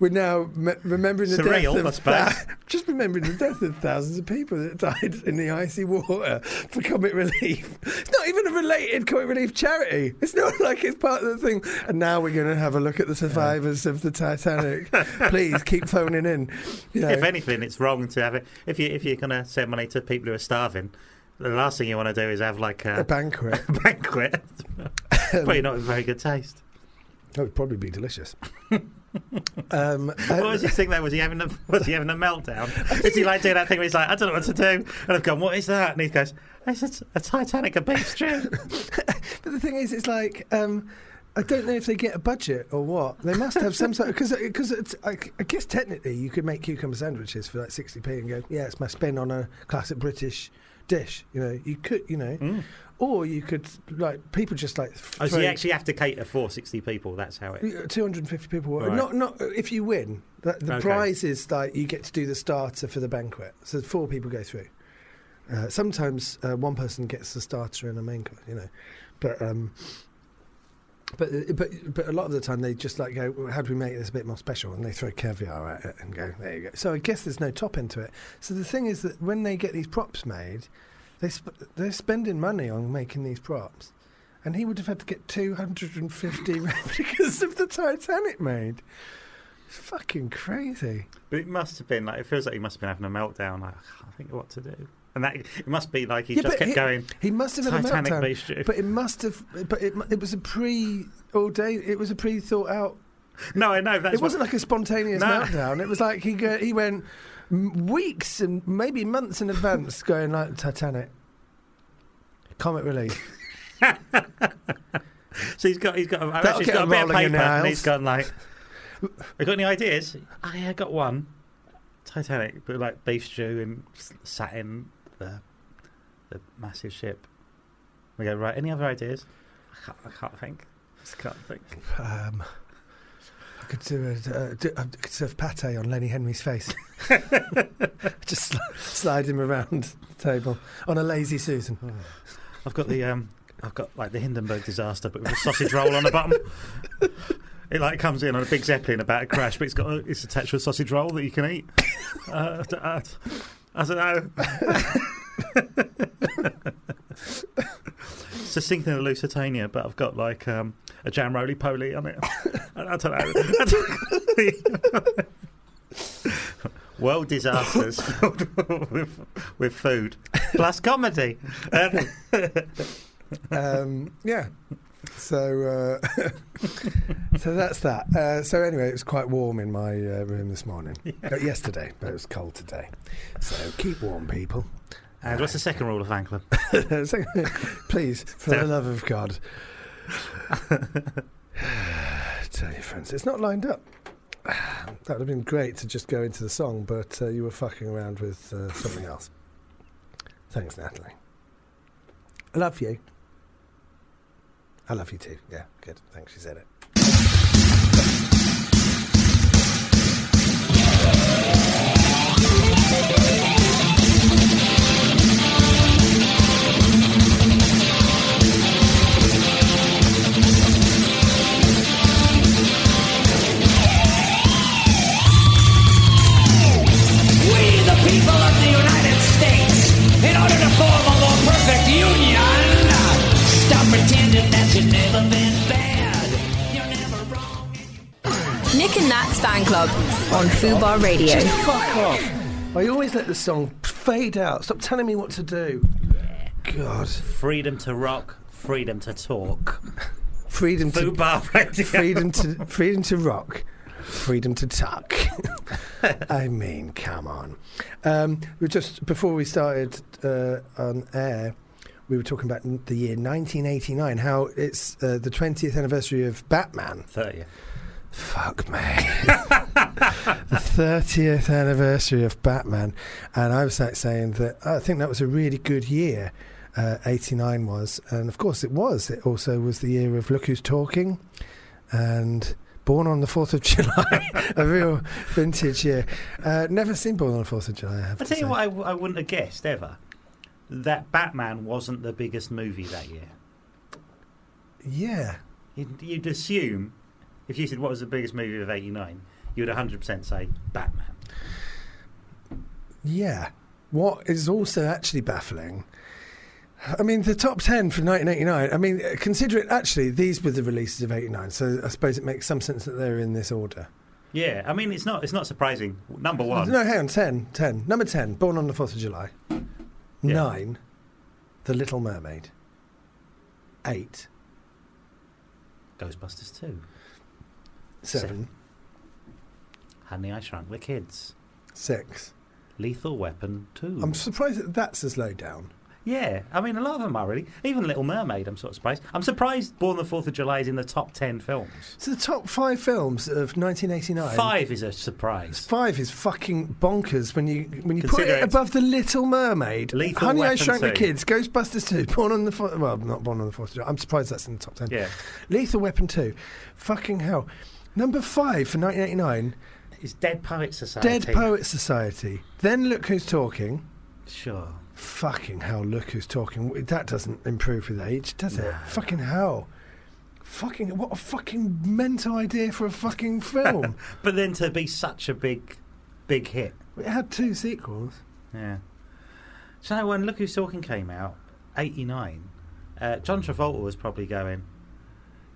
We're now me- remembering the Surreal, death I of suppose. just remembering the death of thousands of people that died in the icy water for comic relief. It's not even a related comic relief charity. It's not like it's part of the thing. And now we're going to have a look at the survivors of the Titanic. Please keep phoning in. You know, If anything, it's wrong to have it. If you if you're going to send money to people who are starving, the last thing you want to do is have like a a, banquet. banquet. Probably not with very good taste. That would probably be delicious. um, What was his thing though? Was he having a was he having a meltdown? Is he like doing that thing where he's like, I don't know what to do? And I've gone, what is that? And he goes, it's a, a Titanic, a stew. But the thing is, it's like um, I don't know if they get a budget or what. They must have some sort because because I, I guess technically you could make cucumber sandwiches for like sixty p and go, yeah, it's my spin on a classic British dish. You know, you could, you know, or you could like people just like Oh, so you actually have to cater for 60 people. That's how it. Two hundred and fifty people. Right. Not not if you win. The, the Okay. prize is like you get to do the starter for the banquet. So four people go through. Uh, sometimes uh, one person gets the starter and a main course, you know, but um, but but but a lot of the time they just like go, well, how do we make this a bit more special? And they throw caviar at it and go, there you go. So I guess there's no top into it. So the thing is that when they get these props made, they sp- they're spending money on making these props, and he would have had to get 250 replicas of the Titanic made. It's fucking crazy. But it must have been like it feels like he must have been having a meltdown. Like I can't think of what to do, and that it must be like he Yeah, just kept he- going. He must have had Titanic a meltdown. But it must have. But it, it was a pre all day. It was a pre thought out. No, I know that's it wasn't like a spontaneous No. meltdown. It was like he go, he went weeks and maybe months in advance, going like Titanic. Comic relief. So he's got he's got. I've That'll actually get got a bit of rolling paper, and he's gone like. I got any ideas? Oh, yeah, I got one. Titanic, but like beef stew and s- sat in the the massive ship. We go right. Any other ideas? I can't, I can't think. Just can't think. Um, could do a, do, I could serve pate on Lenny Henry's face. Just sli- slide him around the table on a lazy Susan. I've got the um, I've got like the Hindenburg disaster, but with a sausage roll on the bottom. It like comes in on a big zeppelin about to crash, but it's got a, it's attached to a sausage roll that you can eat. Uh, I, I, I don't know. it's a sinking of Lusitania, but I've got like um, a jam roly poly on it. I, don't know. World disasters filled with, with food plus comedy. Um, yeah. So, uh, so that's that. Uh, so anyway, it was quite warm in my uh, room this morning. Uh, yesterday, but it was cold today. So keep warm, people. And what's the second rule of fan club? Please, for the love of God, tell your friends it's not lined up. That would have been great to just go into the song, but uh, you were fucking around with uh, something else. Thanks, Natalie. I love you. I love you too. Yeah, good. Thanks, she said it. Fan club on Fubar Radio. Fuck off. I always let the song fade out. Stop telling me what to do. God. Freedom to rock, freedom to talk. Freedom to Fubar Radio. freedom to freedom to rock, freedom to tuck. I mean, come on. Um, we just before we started uh, on air, we were talking about the year 1989. How it's uh, the 20th anniversary of Batman. 30. Fuck me. the 30th anniversary of Batman. And I was like saying that I think that was a really good year, uh, 89 was. And of course it was. It also was the year of Look Who's Talking and Born on the 4th of July, a real vintage year. Uh, never seen Born on the 4th of July, I have I to tell you what, I, w- I wouldn't have guessed ever that Batman wasn't the biggest movie that year. Yeah. You'd, you'd assume, if you said what was the biggest movie of '89, you'd 100% say Batman. Yeah. What is also actually baffling. I mean, the top 10 for 1989. I mean, consider it actually, these were the releases of 89, so I suppose it makes some sense that they're in this order. Yeah, I mean it's not it's not surprising. Number one, No, hang on, 10, 10. Number 10, Born on the 4th of July. Yeah. 9, The Little Mermaid. 8, Ghostbusters 2, 7, Honey I Shrunk the Kids, 6. Lethal Weapon 2. I'm surprised that that's as low down. yeah, I mean a lot of them are really. Even Little Mermaid, I'm sort of surprised. I'm surprised Born the Fourth of July is in the top ten films. So the top five films of 1989. Five is a surprise. Five is fucking bonkers when you when you put it it- above the Little Mermaid, Lethal Honey I Weapon Shrunk the Kids, Ghostbusters two, Born on the Fourth. Well, not Born on the Fourth of July. I'm surprised that's in the top ten. Yeah, Lethal Weapon two, fucking hell. Number five for 1989, is Dead Poet Society. Dead Poet Society. Then Look Who's Talking. Sure. Fucking hell, Look Who's Talking. That doesn't improve with age, does it? No. Fucking hell. Fucking what a fucking mental idea for a fucking film. But then to be such a big, big hit. it had two sequels. Yeah. So when Look Who's Talking came out, 89, uh, John Travolta was probably going,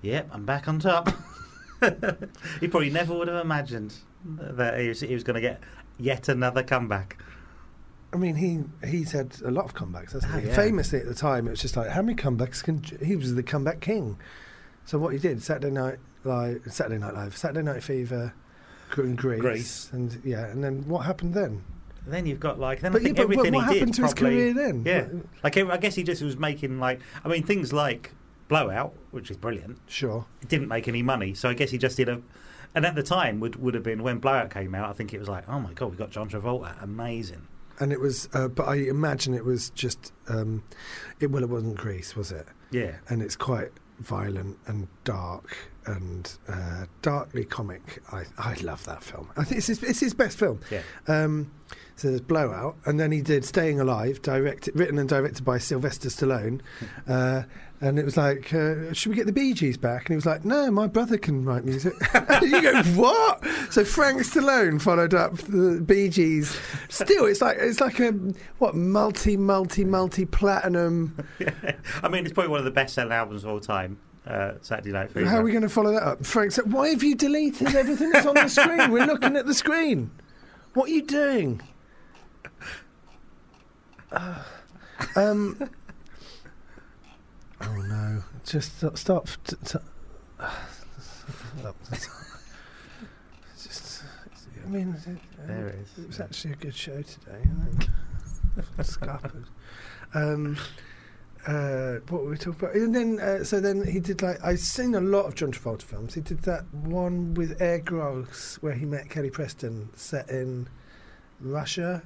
yep, I'm back on top. he probably never would have imagined that he was, he was going to get yet another comeback. I mean, he he's had a lot of comebacks. Hasn't Oh, he? yeah. Famously at the time, it was just like, how many comebacks can he was the comeback king? So what he did Saturday night live, Saturday Night Live, Saturday Night Fever, and Grease, Grease. and yeah, and then what happened then? Then you've got like then But I yeah, but what, everything what he happened did to his career then? Yeah, What- like I guess he just was making like I mean things like Blowout, which is brilliant. Sure. It didn't make any money, so I guess he just did a. And at the time would would have been when Blowout came out. I think it was like, oh my god, we got John Travolta, amazing. And it was, uh, but I imagine it was just, um, it well, it wasn't Grease, was it? Yeah, and it's quite violent and dark and uh, darkly comic. I, I love that film. I think it's his, it's his best film. yeah. Um, so there's Blowout, and then he did Staying Alive, directed, written and directed by Sylvester Stallone. Uh, and it was like, uh, should we get the Bee Gees back? And he was like, no, my brother can write music. you go, what? So Frank Stallone followed up the Bee Gees. Still, it's like it's like a what multi multi multi platinum. I mean, it's probably one of the best selling albums of all time. Uh, Saturday Night Fever. How are we going to follow that up? Frank said, Why have you deleted everything that's on the screen? We're looking at the screen. What are you doing? Uh, um, oh no. Just stop. stop. T- t- just, I mean, it, There it is. it was actually a good show today. Isn't it? Scuppered. Um, uh, what were we talking about? And then, uh, so then he did like I've seen a lot of John Travolta films. He did that one with Arye Gross where he met Kelly Preston, set in Russia.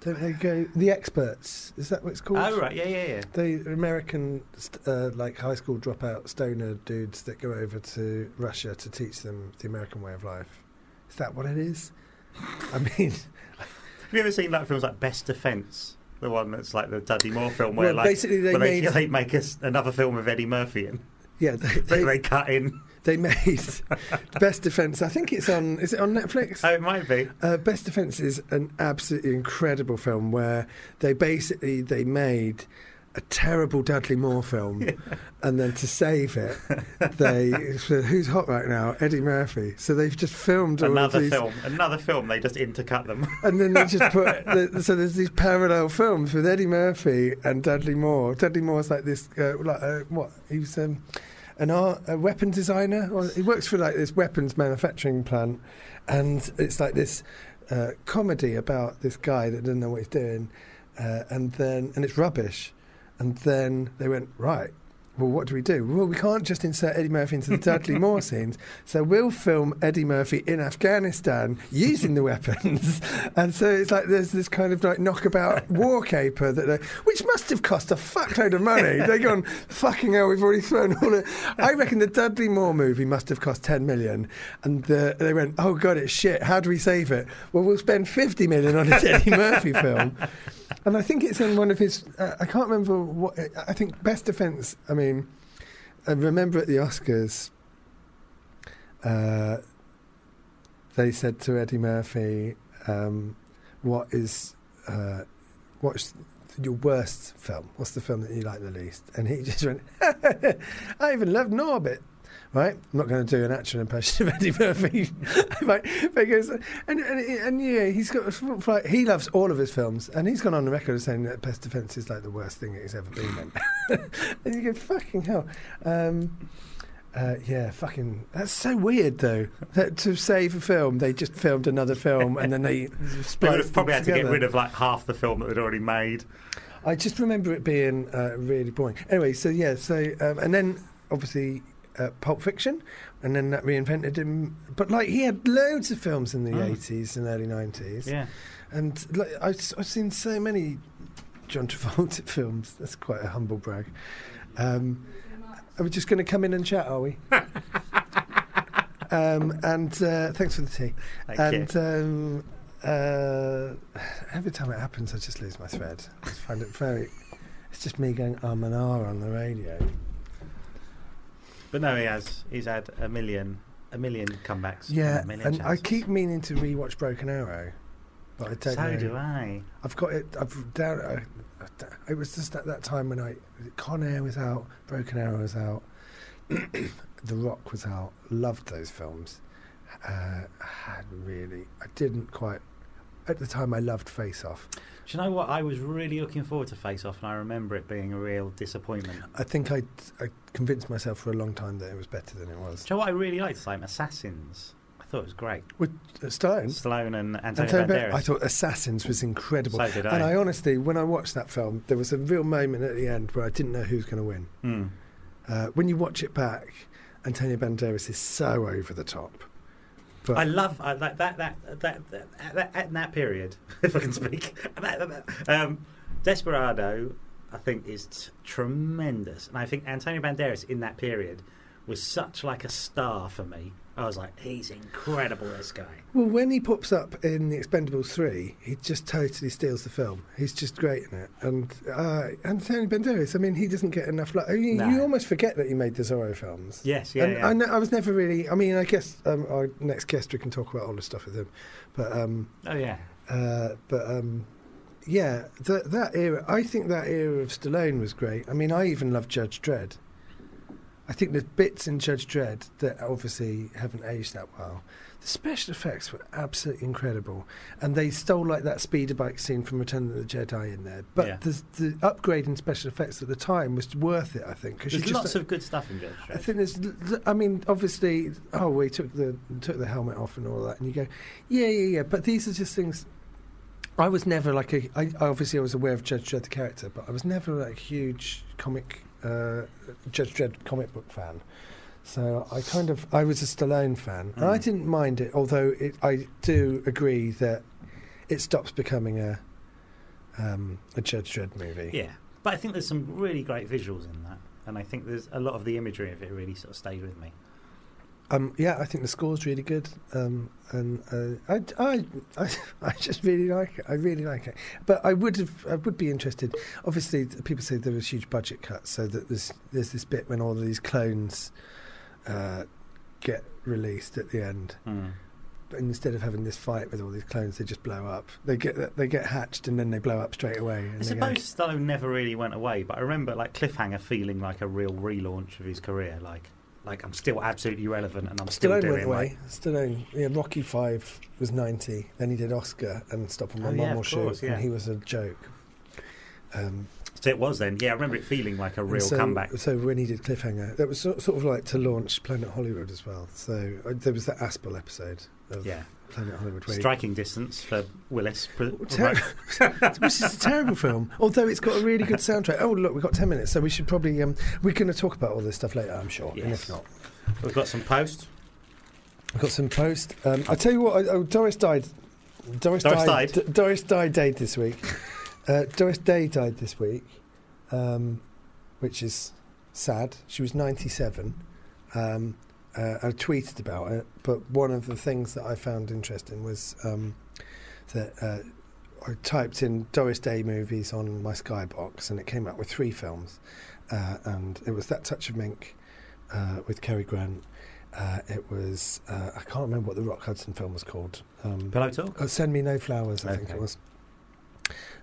Don't they go? The Experts is that what it's called? Oh right, yeah, yeah, yeah. The American, st- uh, like high school dropout stoner dudes that go over to Russia to teach them the American way of life. Is that what it is? I mean, Have you ever seen like films like Best Defence? The one that's like the Dudley Moore film where Well, like basically they where made- they make us another film with Eddie Murphy in. yeah, they, they, they cut in. they made Best Defense. I think it's on. Is it on Netflix? Oh, it might be. Uh, Best Defense is an absolutely incredible film where they basically they made a terrible Dudley Moore film, and then to save it, they who's hot right now? Eddie Murphy. So they've just filmed Another these, film. Another film. They just intercut them. and then they just put the, so there's these parallel films with Eddie Murphy and Dudley Moore. Dudley Moore's like this, uh, like uh, what he was. Um, an art, a weapon designer. Or he works for like this weapons manufacturing plant, and it's like this uh, comedy about this guy that doesn't know what he's doing, uh, and then and it's rubbish, and then they went right. Well, what do we do? Well, we can't just insert Eddie Murphy into the Dudley Moore scenes, so we'll film Eddie Murphy in Afghanistan using the weapons, and so it's like there's this kind of like knockabout war caper that, they, which must have cost a fuckload of money. They're gone fucking hell. We've already thrown all it. I reckon the Dudley Moore movie must have cost ten million, and the, they went, oh god, it's shit. How do we save it? Well, we'll spend fifty million on this Eddie Murphy film. And I think it's in one of his. Uh, I can't remember what. I think Best Defense. I mean, I remember at the Oscars, uh, they said to Eddie Murphy, um, "What is uh, what's your worst film? What's the film that you like the least?" And he just went, "I even love Norbit." Right, I'm not going to do an actual impression of Eddie Murphy, but because and, and and yeah, he's got like, he loves all of his films, and he's gone on the record as saying that Best Defense is like the worst thing he's ever been in. and you go, fucking hell. Um, uh, yeah, fucking. That's so weird, though. That to save a film, they just filmed another film and then they. They would have probably had to get rid of like half the film that they'd already made. I just remember it being uh, really boring. Anyway, so yeah, so um, and then obviously uh, Pulp Fiction, and then that reinvented him. But like he had loads of films in the Mm. eighties and early nineties, Yeah. and like, I've, I've seen so many John Travolta films. That's quite a humble brag. Um, are we just going to come in and chat? Are we? um, and uh, thanks for the tea. Thank and you. um, uh, every time it happens, I just lose my thread. I just find it very. It's just me going um and ah on the radio. But no, he has. He's had a million, a million comebacks. Yeah, a million and I keep meaning to rewatch Broken Arrow, but I don't So know. do I. I've got it. I've down. I, I- it was just at that time when I Con Air was out, Broken Arrow was out, The Rock was out. Loved those films. Uh, had really. I didn't quite. At the time, I loved Face Off. Do you know what? I was really looking forward to Face Off, and I remember it being a real disappointment. I think I, I convinced myself for a long time that it was better than it was. Do you know what I really liked? Like Assassins. I thought it was great. With uh, Stallone. Stallone and Antonio Antonio Ban- Banderas. I thought Assassins was incredible. So did I. And I honestly, when I watched that film, there was a real moment at the end where I didn't know who was going to win. Mm. Uh, when you watch it back, Antonio Banderas is so over the top. But I love I, that, that, that, that, that, that, at that period, if I can speak. um, Desperado, I think, is t- tremendous, and I think Antonio Banderas in that period was such like a star for me. I was like, he's incredible, this guy. well, when he pops up in The Expendables 3, he just totally steals the film. He's just great in it. And uh, Antonio Banderas, I mean, he doesn't get enough love. I mean, No. You almost forget that he made the Zorro films. Yes, yeah, and yeah. I, I was never really. I mean, I guess um, our next guest we can talk about all the stuff with him, but um, oh yeah, uh, but um, yeah, that that era. I think that era of Stallone was great. I mean, I even loved Judge Dredd. I think the bits in Judge Dredd that obviously haven't aged that well. The special effects were absolutely incredible, and they stole like that speeder bike scene from Return of the Jedi in there. But Yeah. the, the upgrade in special effects at the time was worth it. I think because there's lots of good stuff in Judge I Dredd. think there's. I mean, obviously, oh, we took the took the helmet off and all that, and you go, yeah, yeah, yeah. But these are just things. I was never like a. I obviously I was aware of Judge Dredd the character, but I was never like a huge comic uh, Judge Dredd comic book fan. So I kind of I was a Stallone fan, and I Mm. didn't mind it. Although it, I do agree that it stops becoming a um, a Judge Dredd movie. Yeah, but I think there's some really great visuals in that, and I think there's a lot of the imagery of it really sort of stayed with me. Um, yeah, I think the score's really good, um, and uh, I, I, I, I just really like it. I really like it. But I would have, I would be interested. Obviously, people say there was huge budget cuts, so that there's there's this bit when all of these clones uh, get released at the end. Mm. But instead of having this fight with all these clones, they just blow up. They get they get hatched and then they blow up straight away. And I suppose Stallone never really went away, but I remember like Cliffhanger feeling like a real relaunch of his career. Like, like I'm still absolutely relevant, and I'm still Stallone doing went away. like- Stallone, yeah, Rocky Five was ninety. Then he did Oscar and Stop on My Oh, Mum yeah, Will Shoot, yeah. and he was a joke. Um, So it was then. Yeah, I remember it feeling like a real so, comeback. So when he did Cliffhanger, that was sort, sort of like to launch Planet Hollywood as well. So uh, there was that Aspel episode of Yeah, Planet Hollywood. Where he- striking distance for Willis. Pr- Ter- which is a terrible film, although it's got a really good soundtrack. Oh, look, we've got 10 minutes, so we should probably. Um, we're going to talk about all this stuff later, I'm sure. And if Yes. not, We've got some post. We've got some post. Um, I tell you what, I, oh, Doris died. Doris, Doris died. died? D- Doris Day died this week. uh, Doris Day died this week, um, which is sad. She was 97. Um, uh, I tweeted about it, but one of the things that I found interesting was um, that uh, I typed in Doris Day movies on my Skybox, and it came up with three films, uh, and it was That Touch of Mink uh, with Cary Grant. Uh, it was uh, I can't remember what the Rock Hudson film was called. Um, Pillow talk. Send Me No Flowers, I think it was.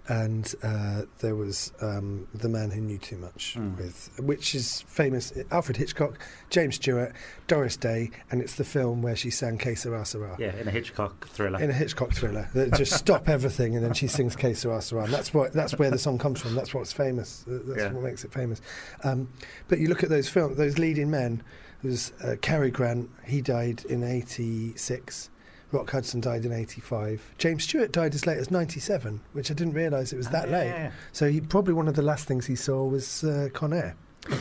And uh, there was um, The Man Who Knew Too Much, Mm. with which is famous. Alfred Hitchcock, James Stewart, Doris Day, and it's the film where she sang Que Sera Sera. Yeah, in a Hitchcock thriller. In a Hitchcock thriller, that just stop everything, and then she sings "Que Sera Sera." And that's what that's where the song comes from. That's what's famous. Uh, That's Yeah. what makes it famous. Um, but you look at those films, those leading men. There's uh, Cary Grant. He died in '86. Rock Hudson died in '85. James Stewart died as late as '97, which I didn't realise it was that Oh, late. yeah, yeah. So he probably one of the last things he saw was uh, Con Air.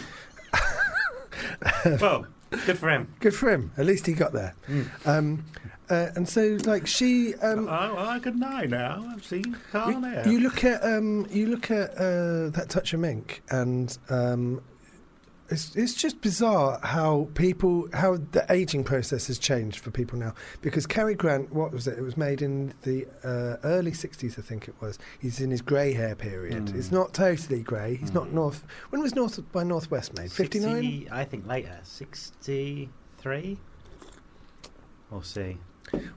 well, good for him. Good for him. At least he got there. Mm. Um, uh, and so, like she, um, oh, I can know now. I've seen Con you, you look at um, you look at uh, that touch of mink, and um, it's it's just bizarre how people how the aging process has changed for people now. Because Cary Grant, what was it? It was made in the uh, early '60s, I think it was. He's in his grey hair period. Mm. It's not totally grey. He's not Mm. North. When was North by Northwest made? Fifty nine. I think later. 63? We'll see.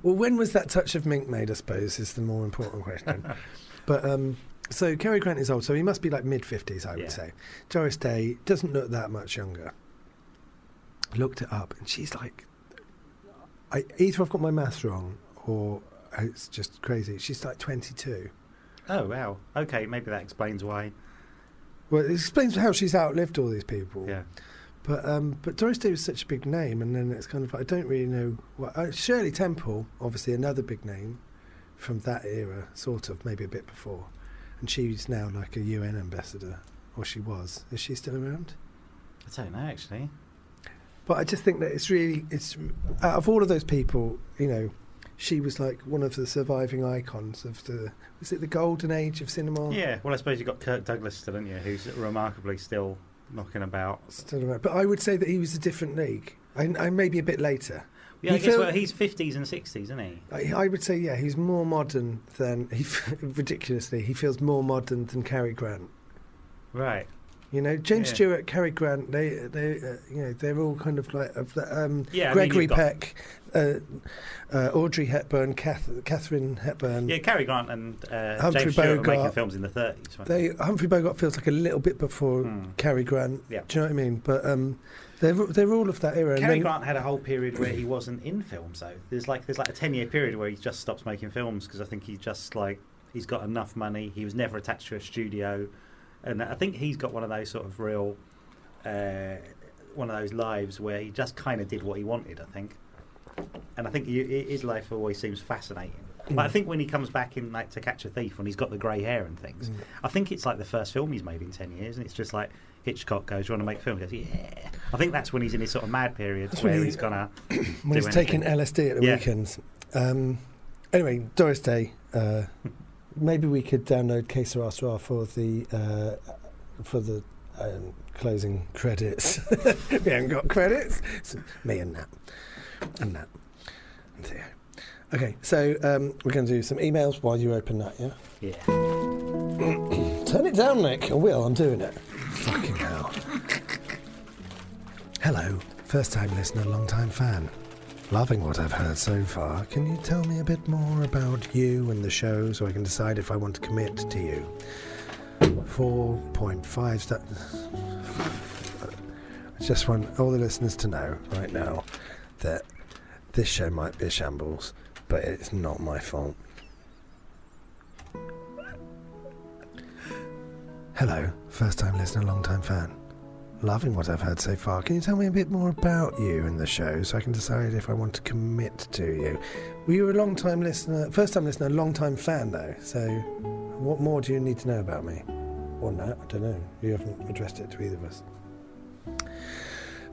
Well, when was that touch of mink made? I suppose is the more important question. but um, so Cary Grant is old, so he must be like mid fifties, I would Yeah. say. Doris Day doesn't look that much younger. looked it up, and she's like, I, either I've got my maths wrong or it's just crazy. She's like 22. Oh wow. Okay, maybe that explains why. Well, it explains how she's outlived all these people. Yeah. But um, but Doris Day was such a big name, and then it's kind of I don't really know what uh, Shirley Temple, obviously another big name from that era, sort of maybe a bit before, and she's now like a UN ambassador, or she was. Is she still around? I don't know actually. But I just think that it's really it's out of all of those people, you know, she was like one of the surviving icons of the was it the golden age of cinema? Yeah. Well, I suppose you've got Kirk Douglas still, haven't you? Who's remarkably still knocking about. Still around. But I would say that he was a different league. I, I maybe a bit later. Yeah, I He guess feel- well, he's fifties and sixties, isn't he? I, I would say, yeah, he's more modern than he. ridiculously, he feels more modern than Cary Grant. Right. You know, James Yeah. Stewart, Cary Grant, they, they, uh, you know, they're all kind of like of the, um, Yeah, I mean, Gregory Peck, uh, uh, Audrey Hepburn, Kath, Katharine Hepburn. Yeah, Cary Grant and uh, Humphrey James Stewart making Bogart. films in the thirties. They Humphrey Bogart feels like a little bit before Hmm. Cary Grant. Yeah. Do you know what I mean? But um, they're they're all of that era. Cary then- Grant had a whole period where he wasn't in films though. There's like there's like a ten year period where he just stops making films because I think he just like he's got enough money. He was never attached to a studio, and I think he's got one of those sort of real, uh, one of those lives where he just kind of did what he wanted. I think, and I think he, his life always seems fascinating. But I Mm. think when he comes back in like to catch a thief, when he's got the grey hair and things, Mm. I think it's like the first film he's made in ten years, and it's just like Hitchcock goes, "Do you want to make a film?" He goes, "Yeah." I think that's when he's in his sort of mad period That's where he- he's gonna. when he's do taking. LSD at the Yeah. weekends. Um, anyway, Doris Day. Uh, maybe we could download Que Sera Sera for the uh, for the um, closing credits. we haven't got credits. It's me and Nat and Nat and Theo. Okay, so um, we're going to do some emails while you open that. Yeah. Yeah. Turn it down, Nick. I will. I'm doing it. Fucking hell. Hello, first time listener, long time fan. Loving what I've heard so far. Can you tell me a bit more about you and the show so I can decide if I want to commit to you? 4.5 star. I just want all the listeners to know right now that this show might be a shambles, but it's not my fault. Hello, first time listener, long time fan. Loving what I've heard so far. Can you tell me a bit more about you and the show so I can decide if I want to commit to you? Were you a long time listener, first time listener, long time fan though? So, what more do you need to know about me? Or not? I don't know. You haven't addressed it to either of us.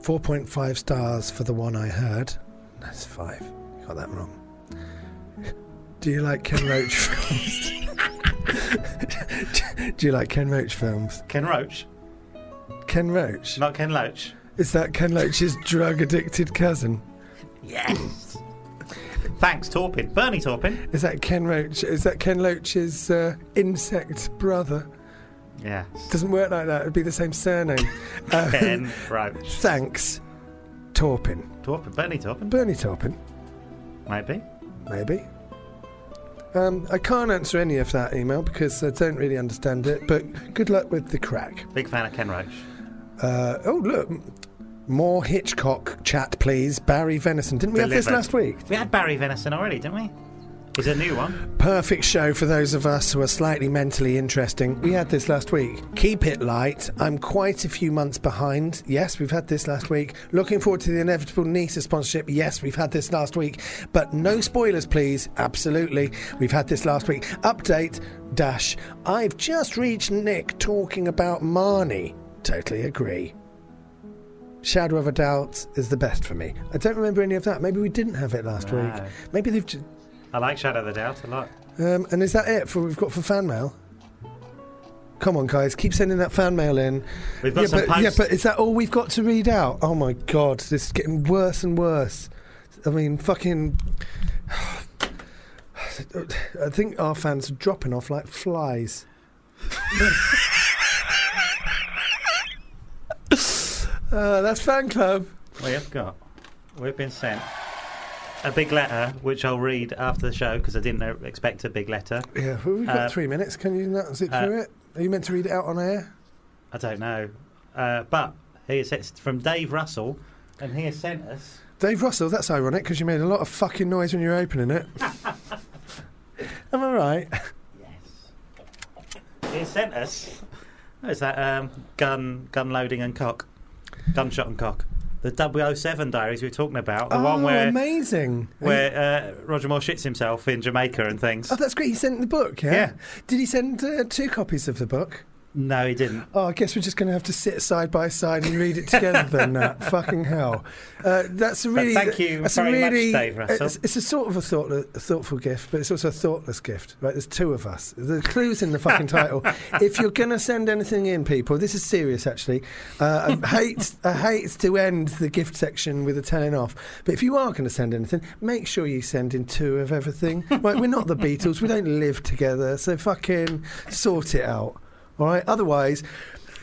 4.5 stars for the one I heard. That's five. You got that wrong. Do you like Ken Roach films? Do you like Ken Roach films? Ken Roach, Ken Roach? not Ken Loach. Is that Ken Loach's drug addicted cousin? Yes. Thanks, Taupin. Bernie Taupin. Is that Ken Roach? Is that Ken Loach's uh, insect brother? Yeah. Doesn't work like that. It'd be the same surname. Uh, Ken Roach. Thanks, Taupin. Taupin. Bernie Taupin. Bernie Taupin, Maybe. maybe. Um, I can't answer any of that email because I don't really understand it. But good luck with the crack. Big fan of Ken Roach. Uh, oh look, more Hitchcock chat, please. Barry Venison. Didn't we have this Delivered. last week? We had Barry Venison already, didn't we? Is a new one. Perfect show for those of us who are slightly mentally interesting. We had this last week. Keep it light. I'm quite a few months behind. Yes, we've had this last week. Looking forward to the inevitable Nisa sponsorship. Yes, we've had this last week. But no spoilers, please. Absolutely. We've had this last week. Update dash. I've just reached Nick talking about Marnie. Totally agree. Shadow of a Doubt is the best for me. I don't remember any of that. Maybe we didn't have it last No. week. Maybe they've just. I like Shadow of the Doubt a lot. Um, and is that it for we've got for fan mail? Come on, guys, keep sending that fan mail in. We've got yeah, some but, posts. yeah, but is that all we've got to read out? Oh my god, this is getting worse and worse. I mean, fucking. I think our fans are dropping off like flies. uh, that's fan club. we have got. We've been sent a big letter, which I'll read after the show because I didn't expect a big letter. Yeah, well, we've got Uh, three minutes. Can you not zip uh, through it? Are you meant to read it out on air? I don't know. Uh, but here it says from Dave Russell, And he has sent us. Dave Russell, that's ironic because you made a lot of fucking noise when you were opening it. Am I right? Yes. He has sent us. Is that um, gun, gun loading and cock, gunshot and cock? The 007 diaries we were talking about. The oh, one where amazing. where uh, Roger Moore shits himself in Jamaica and things. Oh, that's great. He sent the book, yeah? Yeah. Did he send uh, two copies of the book? No, he didn't. Oh, I guess we're just going to have to sit side by side and read it together then, Nat. Fucking hell. Uh, that's a really. thank you that's very a much, really, Dave Russell. It's, it's a sort of a, thoughtless, a thoughtful gift, but it's also a thoughtless gift. Right? There's two of us. The clue's in the fucking title. if you're going to send anything in, people, this is serious actually. Uh, I hate, I hate to end the gift section with a telling off, but if you are going to send anything, make sure you send in two of everything. Right? We're not the Beatles. We don't live together, so fucking sort it out. All right. Otherwise,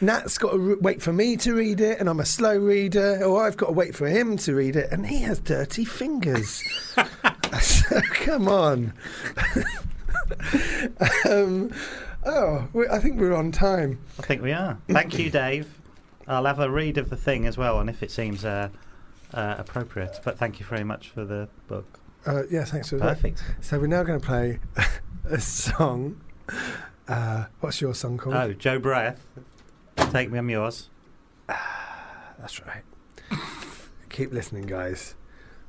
Nat's got to wait for me to read it, and I'm a slow reader, or I've got to wait for him to read it, and he has dirty fingers. so, come on. um, oh, we, I think we're on time. I think we are. Thank you, Dave. I'll have a read of the thing as well, and if it seems uh, uh, appropriate. But thank you very much for the book. Uh, yeah, thanks for that. Perfect. So we're now going to play a song. Uh, what's your song called? Oh, Joe Breath. Take me, I'm yours. That's right. Keep listening, guys.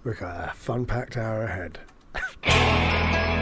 We've got a fun-packed hour ahead.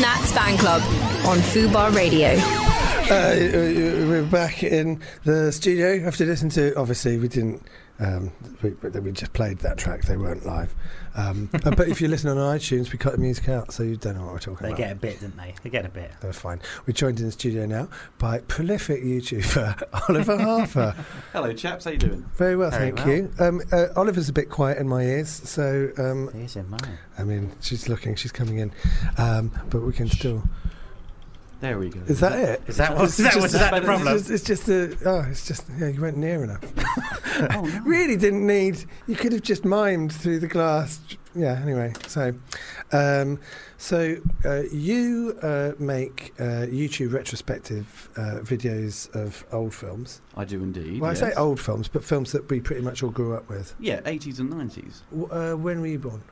Nat's Fan Club on Fubar Radio. Uh, we're back in the studio after listening to. Obviously, we didn't. Um, we, we just played that track. They weren't live. Um, but if you listen on iTunes, we cut the music out, so you don't know what we're talking They about. They get a bit, didn't they? They get a bit. They're fine. We're joined in the studio now by prolific YouTuber Oliver Harper. Hello, chaps. How you doing? Very well, Very thank well. you. Um, uh, Oliver's a bit quiet in my ears, so um, He's in mine. I mean, she's looking, she's coming in, um, but we can still. There we go. Is that it? Is that what- It's is that just- what- is that the it's problem? just- It's just a. Oh, it's just. Yeah, you went near enough. Oh, no. really didn't need. You could have just mimed through the glass. Yeah. Anyway, so, um, so uh, you uh, make uh, YouTube retrospective uh, videos of old films. I do indeed. Well, I say old films, but films that we pretty much all grew up with. Yeah, 80s and 90s. W- Uh, when were you born?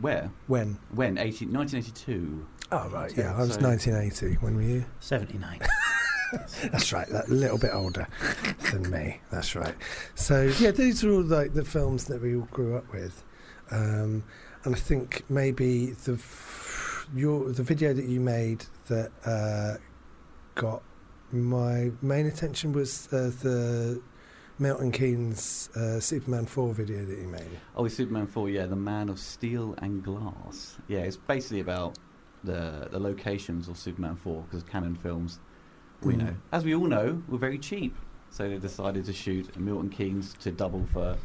Where? When? When? 80, 1982. Oh right, yeah, I was So- 1980. When were you? 79. That's right, that little bit older than me. That's right. So yeah, these are all like the films that we all grew up with, um, and I think maybe the f- your the video that you made that uh, got my main attention was uh, the Milton Keynes uh, Superman 4 video that you made. Oh, Superman 4, yeah, The Man of Steel and Glass. Yeah, it's basically about the the locations of Superman 4, because Cannon films, we Mm. know, as we all know, were very cheap. So they decided to shoot Milton Keynes to double for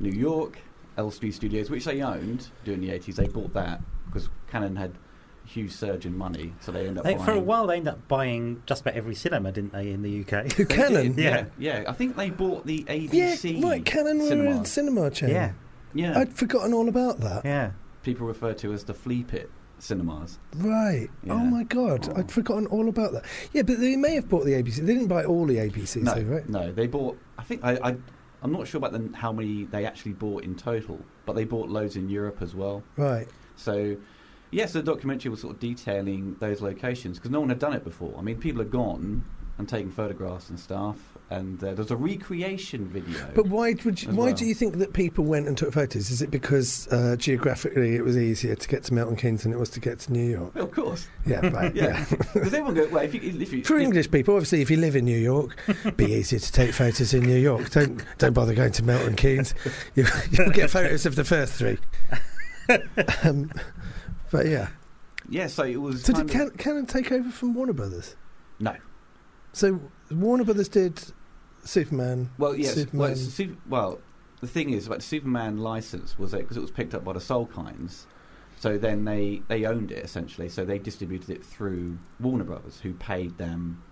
New York, Elstree Studios, which they owned during the 80s. They bought that because Cannon had a huge surge in money, so they ended up They, buying... for a while, they ended up buying just about every cinema, didn't they, in the UK? Who They Cannon? did, yeah, yeah. I think they bought the Yeah, ABC. right. Cannon were a cinema chain. yeah, Yeah, I'd forgotten all about that. yeah. people refer to as the flea pit cinemas. Right. Oh yeah. Oh my god, Oh. I'd forgotten all about that. Yeah, but they may have bought the ABC. They didn't buy all the ABCs, no, though, right? no, they bought. I think I, I, I'm not sure about the, how many they actually bought in total, but they bought loads in Europe as well. Right. So, yes, the documentary was sort of detailing those locations because no one had done it before. I mean, people had gone and taking photographs and stuff, and uh, there's a recreation video. But why would you, why well. do you think that people went and took photos? Is it because uh, geographically it was easier to get to Milton Keynes than it was to get to New York? Well, of course, Yeah, right. yeah. Because everyone go. Well, if you, if you For if- English people, obviously, if you live in New York, be easier to take photos in New York. Don't don't bother going to Milton Keynes. You, you'll get photos of the first three. um, but yeah. yeah, so it was. So did Can- Cannon take over from Warner Brothers? No. So Warner Brothers did Superman. Well, yes. Superman. Well, su- well, the thing is, about the Superman license was it because it was picked up by the Salkinds. So then they, they owned it essentially. So they distributed it through Warner Brothers, who paid them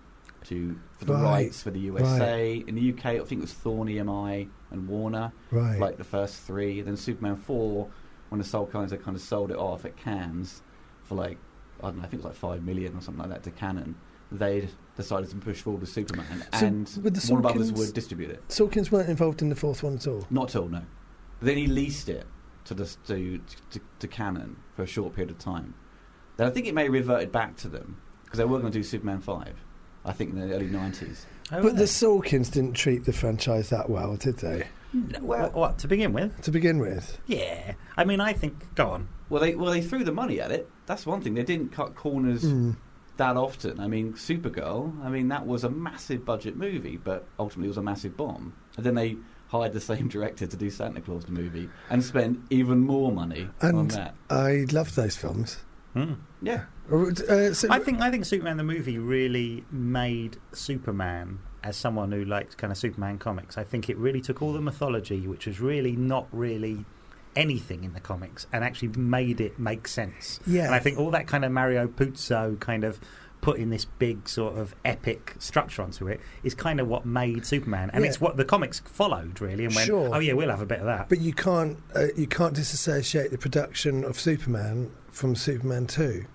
to for the Right, rights for the USA. In the UK, I think it was Thorn EMI and Warner, Right. like the first three. Then Superman four, when the Salkinds had kind of sold it off at Cannes for like I don't know, I think it was like five million or something like that to Cannon. They decided to push forward with Superman, So and with the Warner Brothers would distribute it. Salkinds weren't involved in the fourth one at all. Not at all, no. But then he leased it to the to, to, to Cannon for a short period of time. Then I think it may have reverted back to them because they were going to do Superman five. I think in the early nineties. Oh, But the they? Salkinds didn't treat the franchise that well, did they? what, what to begin with? To begin with, Yeah, I mean, I think. Go on. Well, they well they threw the money at it. That's one thing. They didn't cut corners Mm. That often. I mean, Supergirl. I mean, that was a massive budget movie, but ultimately it was a massive bomb. And then they hired the same director to do Santa Claus the movie and spent even more money on and that. I loved those films. Hmm. Yeah, Uh, so, I think I think Superman the movie really made Superman as someone who liked kind of Superman comics. I think it really took all the mythology, which was really not really anything in the comics, and actually made it make sense. yeah, And I think all that kind of Mario Puzo kind of putting this big sort of epic structure onto it is kind of what made Superman, and Yeah. it's what the comics followed really, and went, Sure. oh yeah, we'll have a bit of that. But you can't uh, you can't disassociate the production of Superman from Superman Two,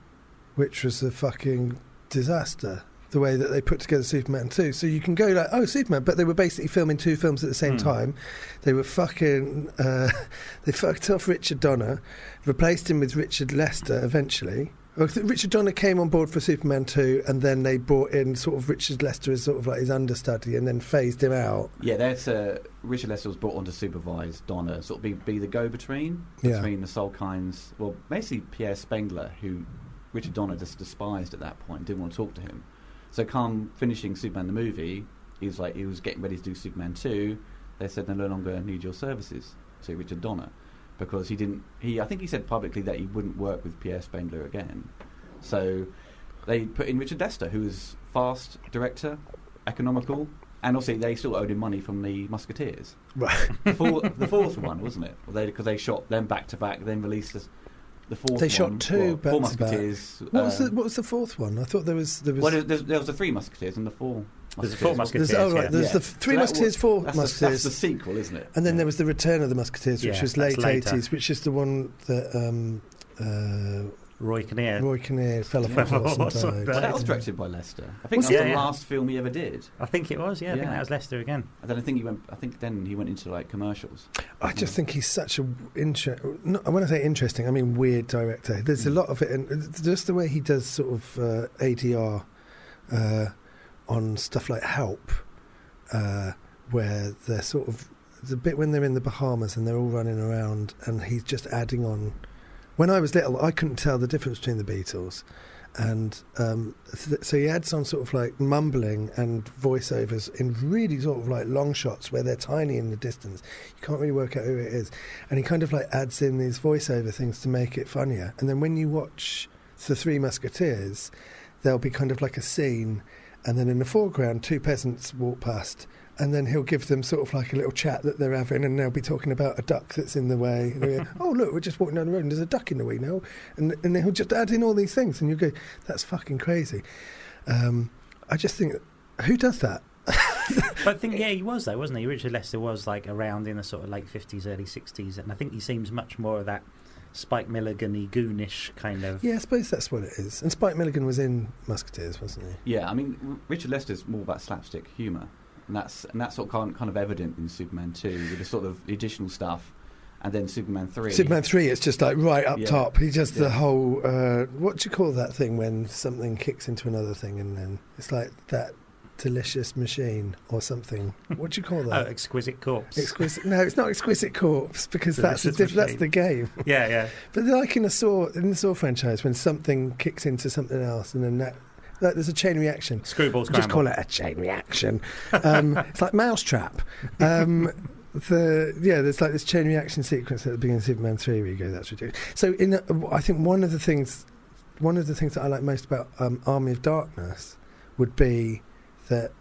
which was a fucking disaster. The way that they put together Superman Two, so you can go like, oh Superman, but they were basically filming two films at the same Hmm. time. They were fucking uh, they fucked off Richard Donner, replaced him with Richard Lester eventually. Well, I think Richard Donner came on board for Superman 2, and then they brought in sort of Richard Lester as sort of like his understudy, and then phased him out. yeah. That's uh, Richard Lester was brought on to supervise Donner, sort of be, be the go-between Yeah. between the Salkinds. Well, basically Pierre Spengler, who Richard Donner just despised at that point, didn't want to talk to him. So, come finishing Superman the movie, he was like he was getting ready to do Superman two. They said they no longer need your services to Richard Donner because he didn't. He I think he said publicly that he wouldn't work with Pierre Spengler again. So they put in Richard Lester, who was fast director, economical, and also they still owed him money from the Musketeers. Right. The, four, the fourth one, wasn't it? Because they, they shot them back to back, then released this, the fourth. They shot one, two well, Four back to back. Musketeers. What was the What was the fourth one? I thought there was there was. well, there, there was the three Musketeers and the four. There's Musketeers, four wasn't Musketeers. there's, oh right, yeah. there's Yeah. the f- three So that Musketeers, was- four That's the, Musketeers, that's the sequel, isn't it? and then Yeah. there was the Return of the Musketeers, which Yeah, was that's late later. eighties, which is the one that um, uh, Roy Kinnear. Roy Kinnear fell off a Yeah. horse and Horse and died. Well, that was directed by Lester. I think Was that was it? the Yeah, yeah. last film he ever did. I think it was, yeah. I think that was Lester again. And then I think he went. I think then he went into like commercials. I just think he's such a inter- no, when I say interesting, I mean weird director. There's a Mm. lot of it, and just the way he does sort of uh, ADR uh, on stuff like Help, uh, where they're sort of the bit when they're in the Bahamas and they're all running around, and he's just adding on. When I was little, I couldn't tell the difference between the Beatles. And um, so he adds on sort of like mumbling and voiceovers in really sort of like long shots where they're tiny in the distance. You can't really work out who it is. And he kind of like adds in these voiceover things to make it funnier. And then when you watch The Three Musketeers, there'll be kind of like a scene, and then in the foreground, two peasants walk past. And then he'll give them sort of like a little chat that they're having, and they'll be talking about a duck that's in the way. And go, oh, look, we're just walking down the road, and there's a duck in the way now. And, and he'll just add in all these things, and you go, that's fucking crazy. Um, I just think, who does that? But I think, yeah, he was, though, wasn't he? Richard Lester was like around in the sort of late 50s, early 60s, and I think he seems much more of that Spike Milligan y goonish kind of. Yeah, I suppose that's what it is. And Spike Milligan was in Musketeers, wasn't he? Yeah, I mean R- Richard Lester's more about slapstick humour, and that's and that's sort of kind, kind of evident in Superman two with the sort of additional stuff, and then Superman three. Superman 3, it's just like right up Yeah. top. He does the whole, uh, what do you call that thing when something kicks into another thing and then it's like that delicious machine or something? What do you call Oh, that? exquisite corpse. Exquisite. No, it's not exquisite corpse because that's the, diff- that's the game. yeah, yeah. But like in a Saw in the Saw franchise, when something kicks into something else, and then that, like, there's a chain reaction. Screwball We'll scramble. just call it a chain reaction. Um, it's like Mousetrap. Um, the yeah, there's like this chain reaction sequence at the beginning of Superman three where you go, that's ridiculous. So in, I think one of the things, one of the things that I like most about um, Army of Darkness would be that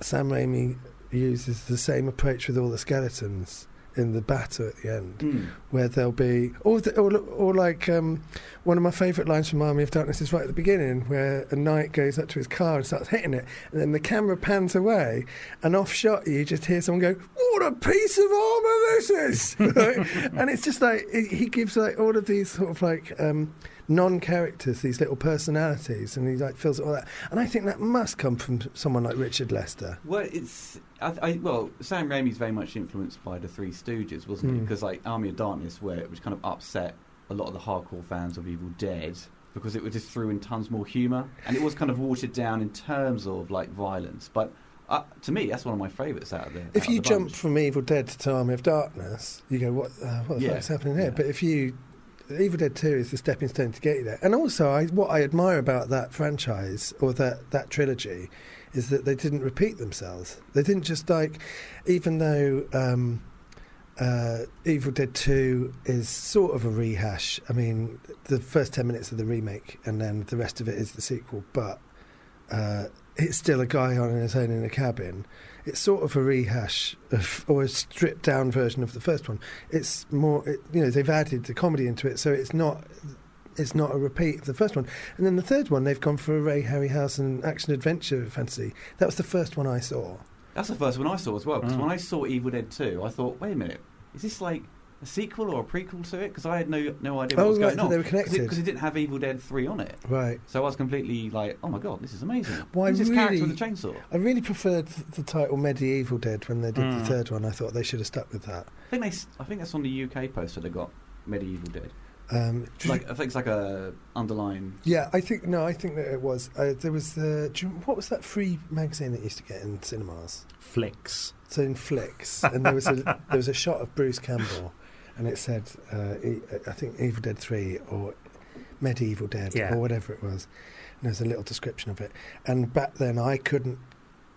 Sam Raimi uses the same approach with all the skeletons in the battle at the end, Mm. where there'll be, or, the, or, or like um, one of my favourite lines from Army of Darkness is right at the beginning, where a knight goes up to his car and starts hitting it, and then the camera pans away, and off shot you just hear someone go, "What a piece of armour this is!" and it's just like he he gives like all of these sort of like. Um, non-characters, these little personalities, and he like fills it all that. And I think that must come from someone like Richard Lester. Well, it's I, I, well, Sam Raimi's very much influenced by the Three Stooges, wasn't he? Mm. Because like Army of Darkness, where it was kind of upset a lot of the hardcore fans of Evil Dead because it was just threw in tons more humour, and it was kind of watered down in terms of like violence. But uh, to me, that's one of my favourites out of there. If you jump from Evil Dead to Army of Darkness, you go, "What? Uh, what the Yeah, fuck's happening here?" yeah. But if you Evil Dead Two is the stepping stone to get you there, and also I, what I admire about that franchise or that that trilogy is that they didn't repeat themselves. They didn't just like, even though. Um, uh, Evil Dead 2 is sort of a rehash. I mean, the first 10 minutes of the remake and then the rest of it is the sequel, but uh, it's still a guy on his own in a cabin. It's sort of a rehash of, or a stripped down version of the first one. It's more, it, you know, they've added the comedy into it, so it's not. It's not a repeat of the first one, and then the third one they've gone for a Ray Harryhausen action adventure fantasy. That was the first one I saw. That's the first one I saw as well. Because Mm. when I saw Evil Dead Two, I thought, wait a minute, is this like a sequel or a prequel to it? Because I had no no idea what Oh, was going that on. they were connected Because it, it didn't have Evil Dead Three on it. Right. So I was completely like, oh my god, this is amazing. Well, I Who's this character really- with the chainsaw? I really preferred the title Medieval Dead when they did Mm. the third one. I thought they should have stuck with that. I think they. s- I think that's on the UK poster. They got Medieval Dead. Um, Like I think it's like a underline. Yeah, I think no, I think that it was. Uh, there was the do you, what was that free magazine that used to get in cinemas? Flicks. So in Flicks, and there was a there was a shot of Bruce Campbell, and it said uh, I think Evil Dead Three or Medieval Dead Yeah. or whatever it was. And there's a little description of it, and back then I couldn't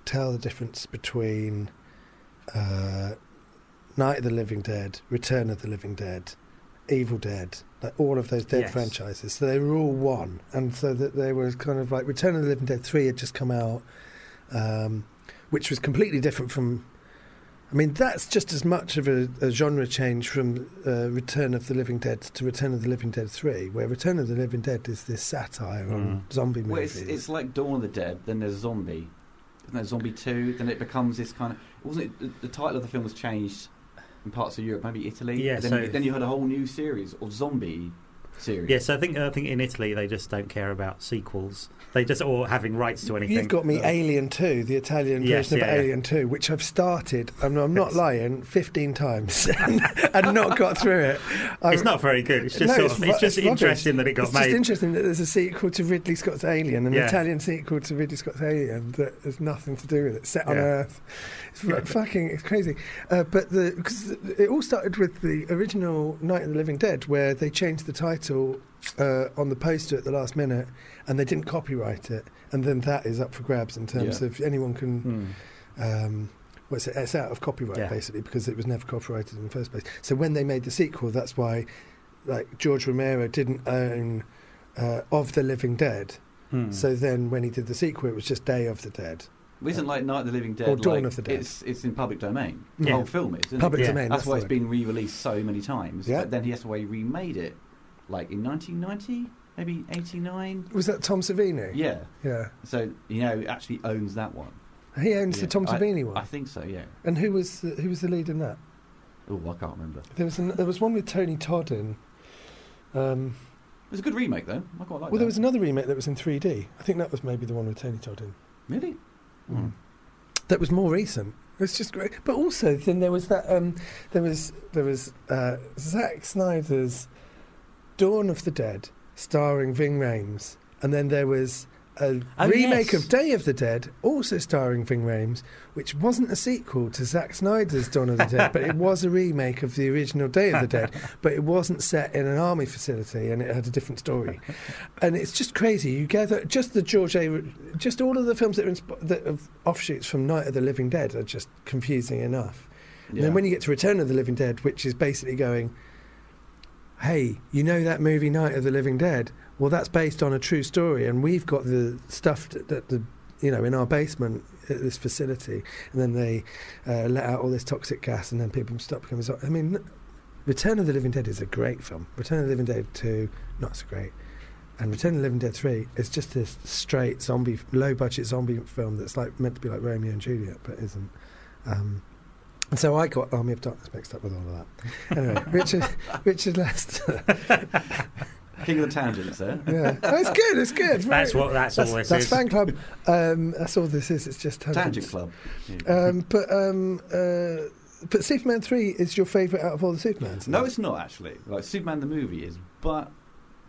tell the difference between uh, Night of the Living Dead, Return of the Living Dead, Evil Dead, like all of those dead Yes. franchises. So they were all one, and so that they were kind of like Return of the Living Dead three had just come out, um, which was completely different from. I mean, that's just as much of a, a genre change from uh, Return of the Living Dead to Return of the Living Dead three, where Return of the Living Dead is this satire on zombie Well, movies. it's, it's like Dawn of the Dead. Then there's Zombie. Isn't Zombie Two? Then it becomes this kind of. Wasn't it? The, the title of the film was changed in parts of Europe, maybe Italy. Yeah, Then, so- then you had a whole new series of zombie series. Yes, I think I think in Italy they just don't care about sequels. They just or having rights to anything. You've got me Uh, Alien 2, the Italian Yes, version of yeah, yeah. Alien 2, which I've started, and I'm not lying, 15 times and, and not got through it. I'm- It's not very good. It's just No, sort it's of, it's just it's rubbish. interesting that it got it's made. just interesting that there's a sequel to Ridley Scott's Alien, an Yeah. Italian sequel to Ridley Scott's Alien that has nothing to do with it, set on Yeah. Earth. It's fu- fucking, it's crazy. Uh, but the because it all started with the original Night of the Living Dead, where they changed the title uh, on the poster at the last minute, and they didn't copyright it, and then that is up for grabs in terms Yeah. of anyone can. Hmm. Um, well, it's, it's out of copyright Yeah. basically because it was never copyrighted in the first place. So when they made the sequel, that's why, like George Romero didn't own uh, of the Living Dead. Hmm. So then when he did the sequel, it was just Day of the Dead. Isn't like Night of the Living Dead Or Dawn like, of the Dead. It's it's in public domain. The whole film is. Isn't Public it? Yeah. domain. That's, the why it's been re-released so many times. Yeah. But then he has to why he remade it, like in 1990, maybe 89. Was that Tom Savini? Yeah. Yeah. So you know, actually owns that one. He owns Yeah. the Tom I- Savini one. I think so. Yeah. and who was the, who was the lead in that? Oh, I can't remember. There was an, there was one with Tony Todd in. Um, It was a good remake though. I quite like well, that. there was another remake that was in 3D. I think that was maybe the one with Tony Todd in. really. Hmm. that was more recent. It's just great. But also, then there was that. Um, there was there was uh, Zack Snyder's Dawn of the Dead, starring Ving Rhames, and then there was a Oh, remake yes. of Day of the Dead, also starring Ving Rhames, which wasn't a sequel to Zack Snyder's Dawn of the Dead, but it was a remake of the original Day of the Dead. But it wasn't set in an army facility, and it had a different story. And it's just crazy. You gather just the George A. Just all of the films that are, insp- that are offshoots from Night of the Living Dead are just confusing enough. And then when you get to Return of the Living Dead, which is basically going, hey, you know that movie Night of the Living Dead? Well, that's based on a true story, and we've got the stuff that, the you know, in our basement at this facility, and then they uh, let out all this toxic gas, and then people stop becoming. I mean, Return of the Living Dead is a great film. Return of the Living Dead two, not so great. And Return of the Living Dead 3 is just this straight zombie, low budget zombie film that's like meant to be like Romeo and Juliet, but isn't. Um, and so I got Army of Darkness mixed up with all of that. Anyway, Richard, Richard Lester. King of the tangents there. Yeah, oh, it's good. It's good. That's what. That's, That's, all this that's is. fan club. Um, that's all this is. It's just tangents. Tangent Club. Yeah. Um, but um, uh, but Superman three is your favourite out of all the Supermans. No, it's not actually. Like Superman the movie is, but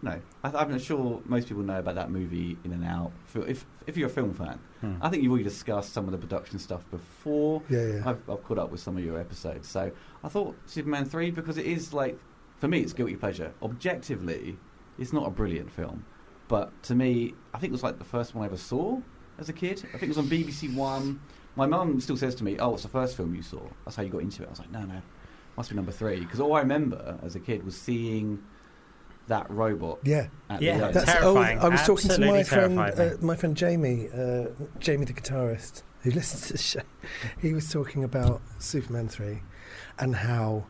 no, I, I'm not sure most people know about that movie in and out. If if you're a film fan, Hmm. I think you've already discussed some of the production stuff before. Yeah, yeah. I've, I've caught up with some of your episodes, so I thought Superman three because it is like for me it's guilty pleasure. Objectively, it's not a brilliant film, but to me, I think it was like the first one I ever saw as a kid. I think it was on BBC One. My mum still says to me, "Oh, it's the first film you saw. That's how you got into it." I was like, "No, no, must be number three. Because all I remember as a kid was seeing that robot Yeah, at Yeah, the that's end. that's terrifying. old. I was talking to my friend, uh, my friend Jamie, uh, Jamie the guitarist, who listens to the show. He was talking about Superman three, and how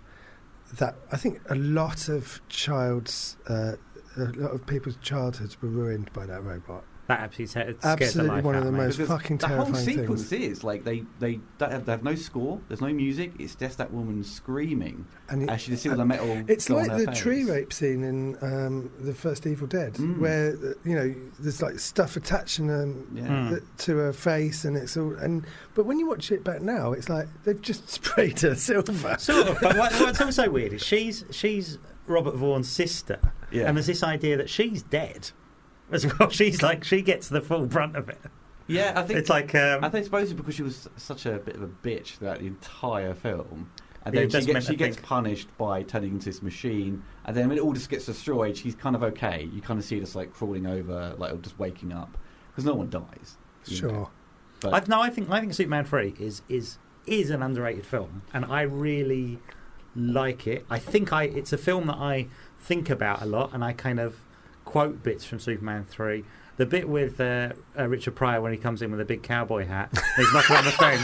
that I think a lot of child's, uh, a lot of people's childhoods were ruined by that robot. That absolutely ter- scared the Absolutely life one out of the me. most Because fucking the whole sequence things. is like they they don't have, they have no score. There's no music. It's just that woman screaming And it- as she see all the metal. It's go on like her the face. tree rape scene in um, the first Evil Dead, Mm. where uh, you know there's like stuff attaching um, Yeah. Mm. th- to her face, and it's all. And but when you watch it back now, it's like they've just sprayed her silver. Sort of, but what, what's also weird is she's she's Robert Vaughn's sister, Yeah. and there's this idea that she's dead as well. She's like she gets the full brunt of it. Yeah, I think It's like um, I think suppose it's because she was such a bit of a bitch throughout the entire film. And then she meant gets, she gets punished by turning into this machine. And then when it all just gets destroyed, she's kind of okay. You kind of see her just like crawling over, like or just waking up. Because no one dies. Sure. But I, no, I think I think Superman Three is is is an underrated film, and I really like it. I think I it's a film that I think about a lot, and I kind of quote bits from Superman Three. The bit with uh, uh, Richard Pryor when he comes in with a big cowboy hat, and he's knocking on the thing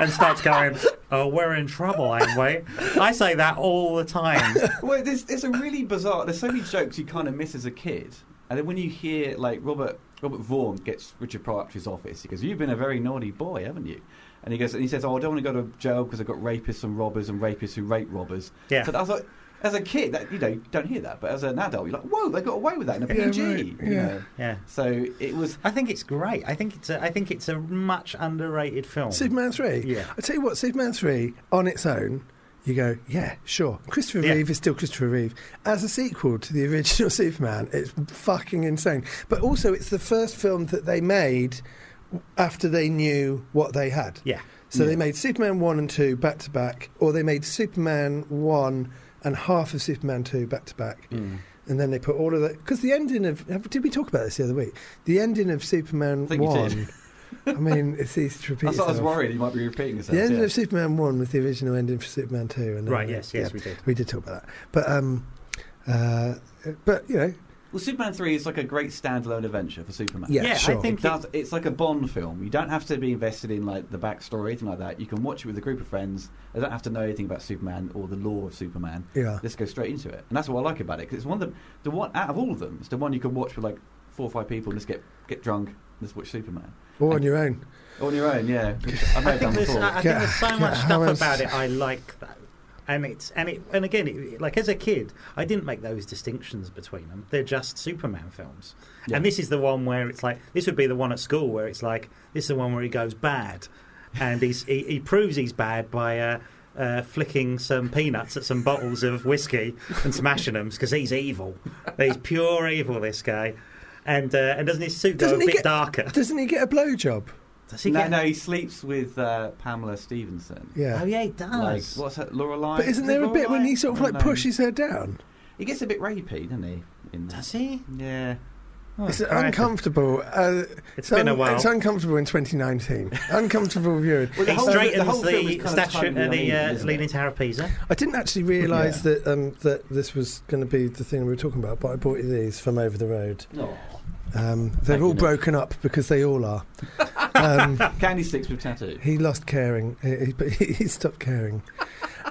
and starts going, "Oh, we're in trouble, ain't we?" I say that all the time. well, there's, there's a really bizarre. There's so many jokes you kind of miss as a kid, and then when you hear like Robert Robert Vaughn gets Richard Pryor up to his office, he goes, "You've been a very naughty boy, haven't you?" And he goes, and he says, "Oh, I don't want to go to jail because I've got rapists and robbers and rapists who rape robbers." Yeah. So I was like, as a kid, that you know, you don't hear that, but as an adult, you're like, "Whoa, they got away with that in a Yeah, PG." right, you yeah. know? Yeah, So it was. I think it's great. I think it's a, I think it's a much underrated film. Superman three. Yeah. I tell you what, Superman three on its own. You go, yeah, sure. Christopher Yeah. Reeve is still Christopher Reeve. As a sequel to the original Superman, it's fucking insane. But also, it's the first film that they made after they knew what they had. Yeah. So they made Superman 1 and 2 back to back, or they made Superman 1 and half of Superman 2 back to back. Mm. And then they put all of that. Because the ending of. Did we talk about this the other week? The ending of Superman I think you 1. did. I mean, it's easy to repeat. That's what I was itself. worried. You might be repeating yourself. The ending yeah. of Superman 1 was the original ending for Superman 2. And then- Right. Yes. Yes. yeah, We did. we did talk about that. But, um, uh, but you know, Well, Superman three is like a great standalone adventure for Superman. yeah, Yeah, I think- It does, it's like a Bond film. You don't have to be invested in like the backstory, or anything like that. You can watch it with a group of friends. They don't have to know anything about Superman or the lore of Superman. yeah. Just go straight into it, and that's what I like about it. Because it's one of the the one out of all of them, it's the one you can watch with like four or five people and just get get drunk and just watch Superman Or on your own. Or on your own. Yeah, I may I think done there's, before. I I think Yeah, there's so much how stuff about it I like though, and it's and it and again, it, like as a kid, I didn't make those distinctions between them. They're just Superman films, Yeah. and this is the one where it's like this would be the one at school where it's like this is the one where he goes bad, and he's he, he proves he's bad by. Uh, uh, flicking some peanuts at some bottles of whiskey and smashing them because he's evil. He's pure evil, this guy. And uh, and doesn't his suit go Doesn't a bit get- darker? Doesn't he get a blowjob? Does he no, get? no, he sleeps with uh, Pamela Stephenson. Yeah. Oh yeah, he Like does. what's that, Lorelei? but isn't Is there it a bit when he sort of like know. pushes her down? He gets a bit rapey, doesn't he? In there? Does he? Yeah. Oh, It's crikey. uncomfortable. Uh, It's been a while. It's uncomfortable in 2019. uncomfortable viewing. Well, the He whole- the straightens whole the, film is kind of statue, tonally uh, the uneven, uh, isn't leading it? tower of Pisa. I didn't actually realise Yeah. that um, that this was going to be the thing we were talking about, but I bought you these from over the road. Um, they're Thank all you, Nick. broken up because they all are. Um, Candy sticks with tattoo. he lost caring, he, he, but he, he stopped caring.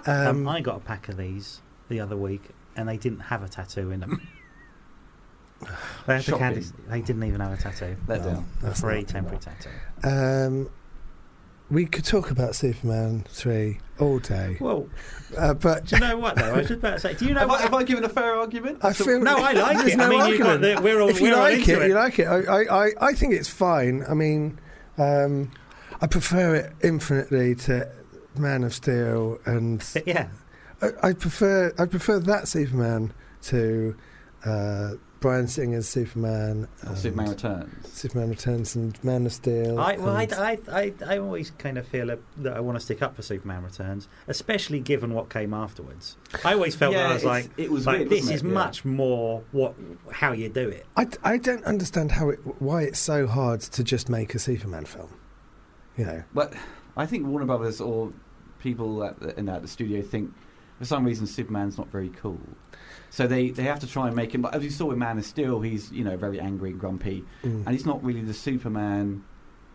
Um, Um, I got a pack of these the other week, and they didn't have a tattoo in them. they, had the Shocking. candy, they didn't even have a tattoo. Let no, down. A that's free temporary tattoo. We could talk about Superman 3 all day. Well, Uh, but do you know what though? I was just about to say. Do you know Have I, have I given a fair argument? I So- feel no, I like there's it. No I mean, you got argument. the, we're all, if you we're all like into it, it. you like it. I, I, I, I think it's fine. I mean, um, I prefer it infinitely to Man of Steel, and yeah, I, I prefer I prefer that Superman to uh, Bryan Singer's Superman. Oh, or and Superman Returns. Superman Returns and Man of Steel. I, well, I, I, I, I always kind of feel a, that I want to stick up for Superman Returns, especially given what came afterwards. I always felt that I was like, it was like weird, this wasn't is? Yeah. much more what how you do it. I, I don't understand how it why it's so hard to just make a Superman film. You know, But I think Warner Brothers or people at the, in at the studio think for some reason Superman's not very cool. So they, they have to try and make him. But as you saw with Man of Steel, he's you know very angry and grumpy, Mm. and he's not really the Superman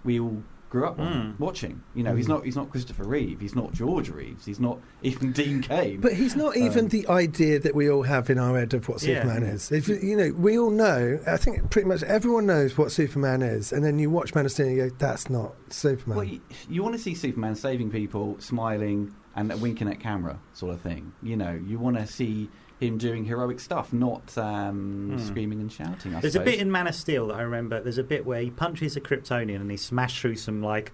we all grew up Mm. watching. You know, he's Mm. not he's not Christopher Reeve, he's not George Reeves, he's not even Dean Cain. But he's not even Um, the idea that we all have in our head of what Yeah. Superman is. If you you know, we all know. I think pretty much everyone knows what Superman is, and then you watch Man of Steel and you go, "That's not Superman." Well, you, you want to see Superman saving people, smiling and winking at camera, sort of thing. You know, you want to see him doing heroic stuff, not um, Hmm. screaming and shouting. I There's a bit in Man of Steel that I remember. There's a bit where he punches a Kryptonian and he smashed through some like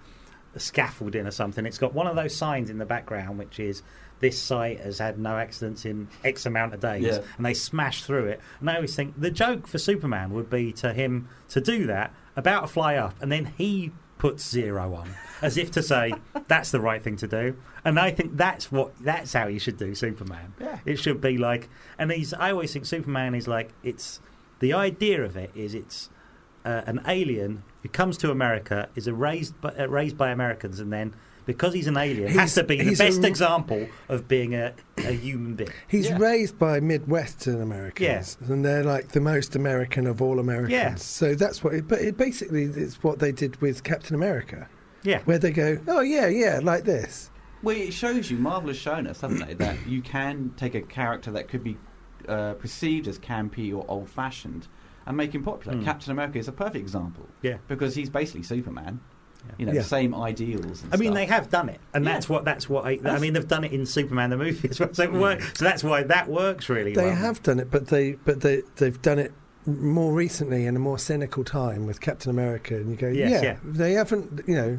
scaffolding or something. It's got one of those signs in the background which is this site has had no accidents in X amount of days, Yeah. and they smash through it. And I always think the joke for Superman would be to him to do that, about to fly up, and then he puts zero on, as if to say that's the right thing to do. And I think that's what that's how you should do Superman. Yeah. It should be like, and he's. I always think Superman is like it's. The idea of it is it's uh, an alien who comes to America, is a raised by, uh, raised by Americans, and then because he's an alien, has to be the best a- example of being a, a human being. He's Yeah. raised by Midwestern Americans, and they're like the most American of all Americans. Yeah. So that's what. It, but it basically it's what they did with Captain America, Yeah. where they go, "Oh yeah, yeah, like this." Well, it shows you, Marvel has shown us, haven't they, that you can take a character that could be uh, perceived as campy or old fashioned and make him popular. Mm. Captain America is a perfect example Yeah. because he's basically Superman. Yeah. You know, Yeah. the same ideals. And I mean, stuff. they have done it, and Yeah. that's what that's what I, I mean. They've done it in Superman the movie as well, so, it work, so that's why that works really They well. have done it, but they but they they've done it more recently in a more cynical time with Captain America, and you go, Yes, yeah, yeah. they haven't, you know,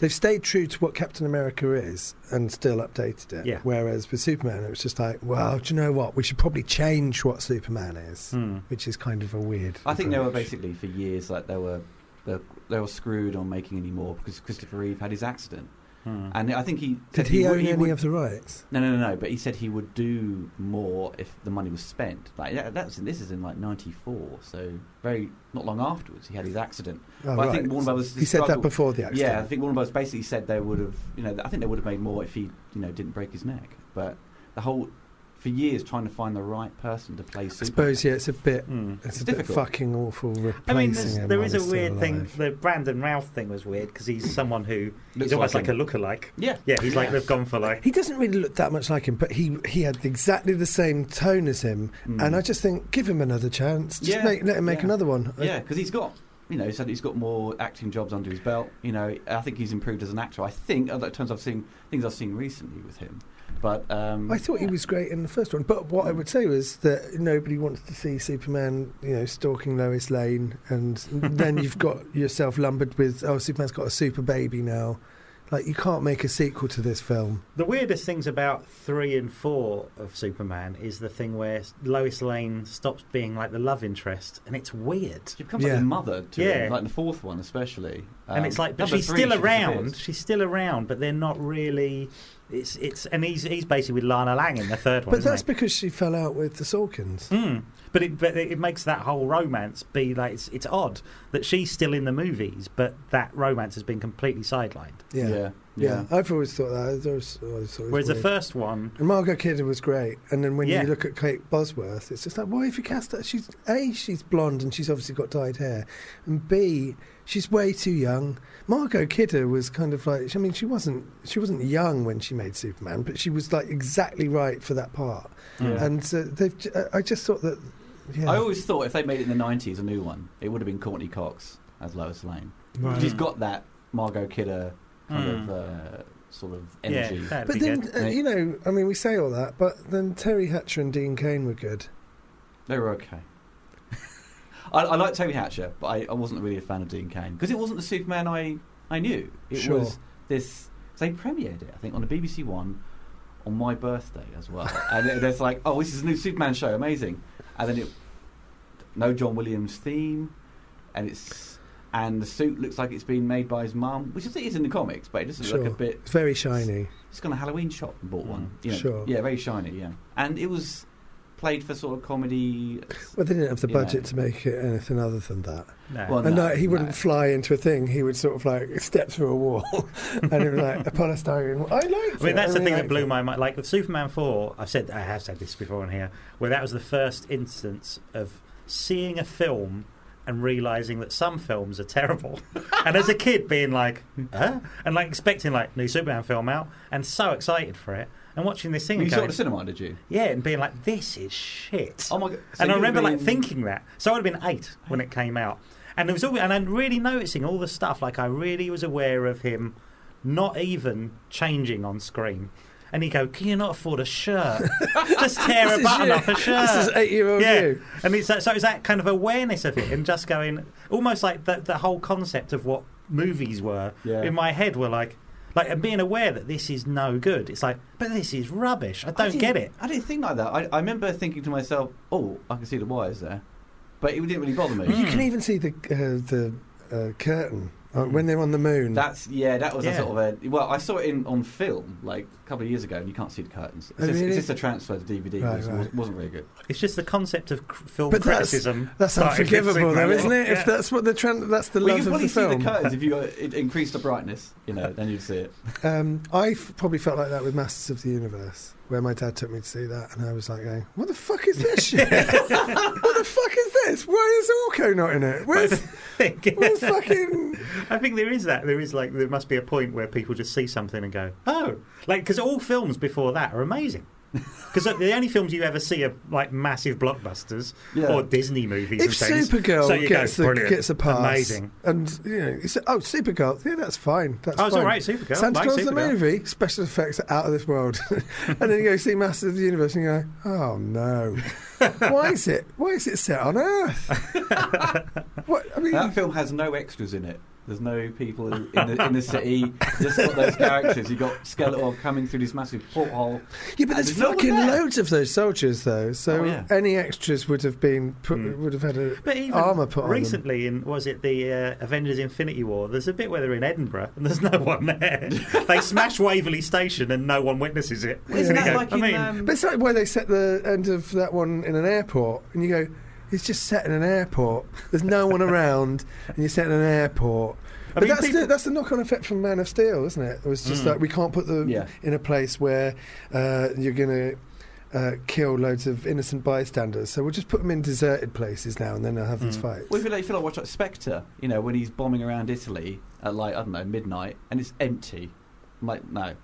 they've stayed true to what Captain America is and still updated it. Yeah. Whereas with Superman, it was just like, well, do you know what? We should probably change what Superman is, Hmm. which is kind of a weird. I think they were basically for years like they were they were screwed on making any more because Christopher Reeve had his accident, Hmm. and I think he Did said he, would- own any would- of the rights? No, no, no, no. But he said he would do more if the money was spent. Like that, that's this is in like '94, so very not long afterwards he had his accident. Oh, But I think Warner Brothers. He said that before the accident. Yeah, I think Warner Brothers basically said they would have. You know, I think they would have made more if he, you know, didn't break his neck. But the whole for years trying to find the right person to play I suppose yeah, it's a bit. Hmm. It's, It's a bit fucking awful replacing I mean, there's, him there a he's still weird thing. The Brandon Routh thing was weird because he's someone who Looks he's almost like like, him. a lookalike. Yeah, Yeah, he's like Yeah. they've gone for like. He doesn't really look that much like him, but he he had exactly the same tone as him, Mm. and I just think give him another chance. Just Yeah, make, let him make yeah. another one. Yeah, because he's got, you know, he said he's got more acting jobs under his belt. You know, I think he's improved as an actor. I think, other terms I've seen, things I've seen recently with him. But um, I thought he was great in the first one, but what I would say was that nobody wants to see Superman, you know, stalking Lois Lane, and then you've got yourself lumbered with, oh, Superman's got a super baby now. Like you can't make a sequel to this film. The weirdest things about three and four of Superman is the thing where Lois Lane stops being like the love interest, and it's weird. she becomes Yeah. like a mother to Yeah. him, like the fourth one especially. and Um, it's like, but she's three, still she around. disappears. She's still around, but they're not really. It's it's, and he's he's basically with Lana Lang in the third one. But that's he? because she fell out with the Salkinds. Mm. But it but it makes that whole romance be like it's, it's odd that she's still in the movies, but that romance has been completely sidelined. Yeah. yeah. Yeah, I've always thought that. Always, always thought it was Whereas the first one, And Margot Kidder was great, and then when Yeah. you look at Kate Bosworth, it's just like, why have you cast her? She's a, she's blonde, and she's obviously got dyed hair, and b, she's way too young. Margot Kidder was kind of like, I mean, she wasn't she wasn't young when she made Superman, but she was like exactly right for that part. Yeah. And uh, they've, j- I- I just thought that, yeah, I always thought if they made it in the 90s, a new one, it would have been Courteney Cox as Lois Lane. Right. She's got that Margot Kidder kind Mm. of uh, sort of energy. that'd But then, uh, you know, I mean, we say all that, but then Teri Hatcher and Dean Cain were good. They were okay. I, I like Toby Hatcher, but I, I wasn't really a fan of Dean Cain because it wasn't the Superman I, I knew. It Sure. was this. They premiered it, I think, on the BBC One on my birthday as well. and it, it's like, oh, this is a new Superman show, amazing. And then it, no John Williams theme, and it's and the suit looks like it's been made by his mum, which is, it is in the comics, but it doesn't Sure. look a bit It's very shiny. just gone to a Halloween shop and bought one. You know, Sure. Yeah, very shiny. Yeah, and it was played for sort of comedy. Well, they didn't have the budget know. to make it anything other than that. no. Well, And No, like, he wouldn't no. fly into a thing. He would sort of like step through a wall, and it was like a polystyrene. I liked I mean, it. that's the really thing that blew it. my mind. Like with Superman 4, I've said, I have said this before on here, where that was the first instance of seeing a film and realizing that some films are terrible. and as a kid being like, huh? And like expecting like new Superman film out and so excited for it. And watching this thing You saw it at the cinema, did you? yeah, and being like, this is shit. Oh my god! So and I remember would've like thinking that. So I'd have been eight when it came out, and it was all, and I'm really noticing all the stuff. Like I really was aware of him not even changing on screen. And he'd go, "Can you not afford a shirt? Just tear a button you. off a shirt." This is eight-year-old yeah. you. And it's that, so it's that kind of awareness of it, and just going almost like the, the whole concept of what movies were Yeah. in my head were like. Like and being aware that this is no good, it's like, but this is rubbish. I don't didn't- get it. I didn't think like that. I, I remember thinking to myself, "Oh, I can see the wires there," but it didn't really bother me. But you can even see the uh, the uh, curtain uh, when they're on the moon. That's yeah. That was Yeah. a sort of a well. I saw it in on film like a couple of years ago, and you can't see the curtains. It's, just, really? it's just a transfer to DVD. Right, which right. was- wasn't very good. It's just the concept of cr- film But criticism. that's started with unforgivable, though, isn't it? Yeah. If that's what the trend, that's the well, love you of probably the see the curtains if you uh, it increased the brightness. You know, then you'd see it. Um, I f- probably felt like that with Masters of the Universe, where my dad took me to see that, and I was like, going, "What the fuck is this shit? what the fuck is this? Why is Orko not in it? Where's, where's fucking?" I think there is that. There is like there must be a point where people just see something and go, "Oh!" Like because all films before that are amazing. Because uh, the only films you ever see are like massive blockbusters Yeah. or Disney movies. If and things. Supergirl So you gets go, the "Brilliant, gets a pass, amazing. and you know, you say, "Oh, Supergirl, yeah, that's fine. That's Oh, it's fine." all right, Supergirl. Santa like Claus the movie, special effects are out of this world, and then you go see Masters of the Universe, and you go, "Oh no, why is it? Why is it set on Earth?" what I mean, That film has no extras in it. There's no people in the, in the city. Just got those characters. You got Skeletor coming through this massive porthole. Yeah, but And there's there's no fucking there. loads of those soldiers, though. So Oh, yeah. any extras would have been put, Mm. would have had a But even armor put on them. recently, in was it the uh, Avengers: Infinity War? There's a bit where they're in Edinburgh and there's no one there. they smash Waverley Station and no one witnesses it. Isn't And you that go, like I in, mean, um, But it's like where they set the end of that one in an airport, and you go, "It's just set in an airport. There's no one around, and you're set in an airport." I But mean, that's people- the that's the knock-on effect from Man of Steel, isn't it? It was just Mm. like we can't put them Yeah. in a place where uh, you're going to uh, kill loads of innocent bystanders. So we'll just put them in deserted places now, and then they'll have these Mm. fights. Well, if you like, you feel like watch like Spectre, you know, when he's bombing around Italy at like I don't know midnight and it's empty. I'm like, no,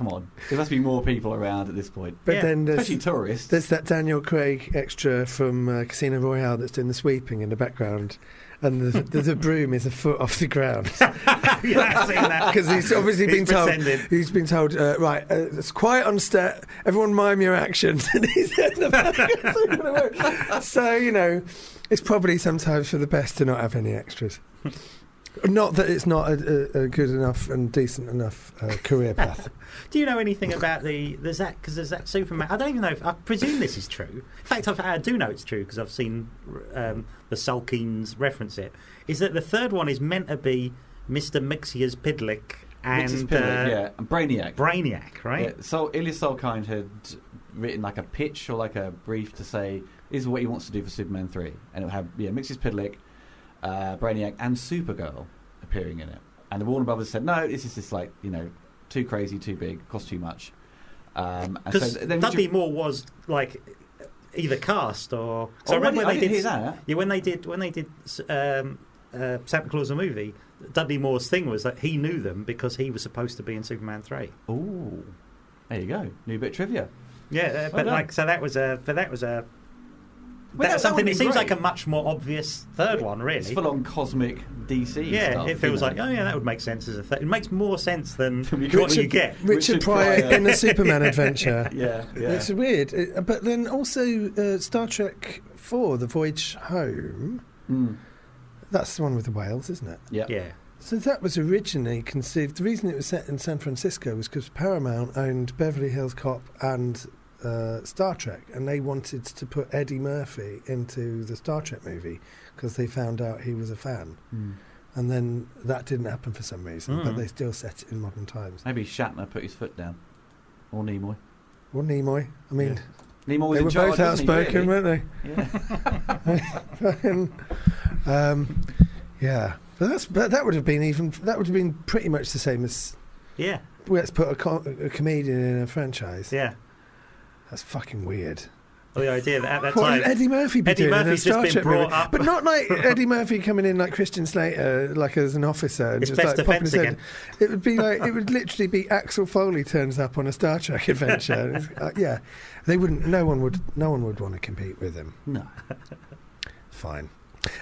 come on, there must be more people around at this point, but Yeah, then there's, especially tourists. there's that Daniel Craig extra from uh, Casino Royale that's doing the sweeping in the background. And the, the, the broom is a foot off the ground yeah, I've seen that. because he's obviously He's been told. He's been told, uh, right, uh, it's quiet on set. Everyone mime your actions. And he's in the back. so, you know, it's probably sometimes for the best to not have any extras. Not that it's not a, a, a good enough and decent enough uh, career path. Do you know anything about the there's that because there's that Superman? I don't even know. if I presume this is true. In fact, I've, I do know it's true because I've seen um, the Salkinds reference it. Is that the third one is meant to be Mister Mxyzptlk and Mxyzptlk, uh, yeah, and Brainiac. Brainiac, right? Yeah, so Ilya Salkind had written like a pitch or like a brief to say this is what he wants to do for Superman three, and it would have yeah Mxyzptlk, uh, Brainiac, and Supergirl appearing in it. and the Warner Brothers said, "No, this is just like you know, too crazy, too big, costs too much." Um, so then Dudley Richard- Moore was like either cast or. So Oh, I remember when I they did. Yeah, when they did when they did um, uh, Santa Claus the movie, Dudley Moore's thing was that he knew them because he was supposed to be in Superman three. Ooh, there you go, new bit trivia. Yeah, uh, but done. like so that was a but that was a. Well, that's that- that something. would It seems great. like a much more obvious third one, really. It's full on cosmic DC. yeah, stuff, it feels you like know. oh yeah, that would make sense as a third. It makes more sense than Richard- what you get. Richard, Richard Pryor Pryor. in the Superman adventure. Yeah, yeah. It's weird. It- but then also uh, Star Trek 4, The Voyage Home, Mm. that's the one with the whales, isn't it? yeah. Yeah, So that was originally conceived. The reason it was set in San Francisco was because Paramount owned Beverly Hills Cop and uh, Star Trek, and they wanted to put Eddie Murphy into the Star Trek movie because they found out he was a fan. Mm. And then that didn't happen for some reason, but Mm. they still set it in modern times. Maybe Shatner put his foot down, or Nimoy. Or Nimoy. I mean, Nimoy was they were charge, both wasn't he, outspoken, really? weren't they? Yeah. Um, yeah, but that's but that would have been even that would have been pretty much the same as yeah, let's put a, co- a comedian in a franchise. yeah. That's fucking weird. Well, the idea that at that What time Eddie Murphy be Eddie doing Murphy's in a Star just been Trek movie? up- But not like Eddie Murphy coming in like Christian Slater, like as an officer. And It's just best like popping defence his head. again. It would be like it would literally be Axel Foley turns up on a Star Trek adventure. Uh, yeah, they wouldn't. No one would. No one would want to compete with him. No. Fine.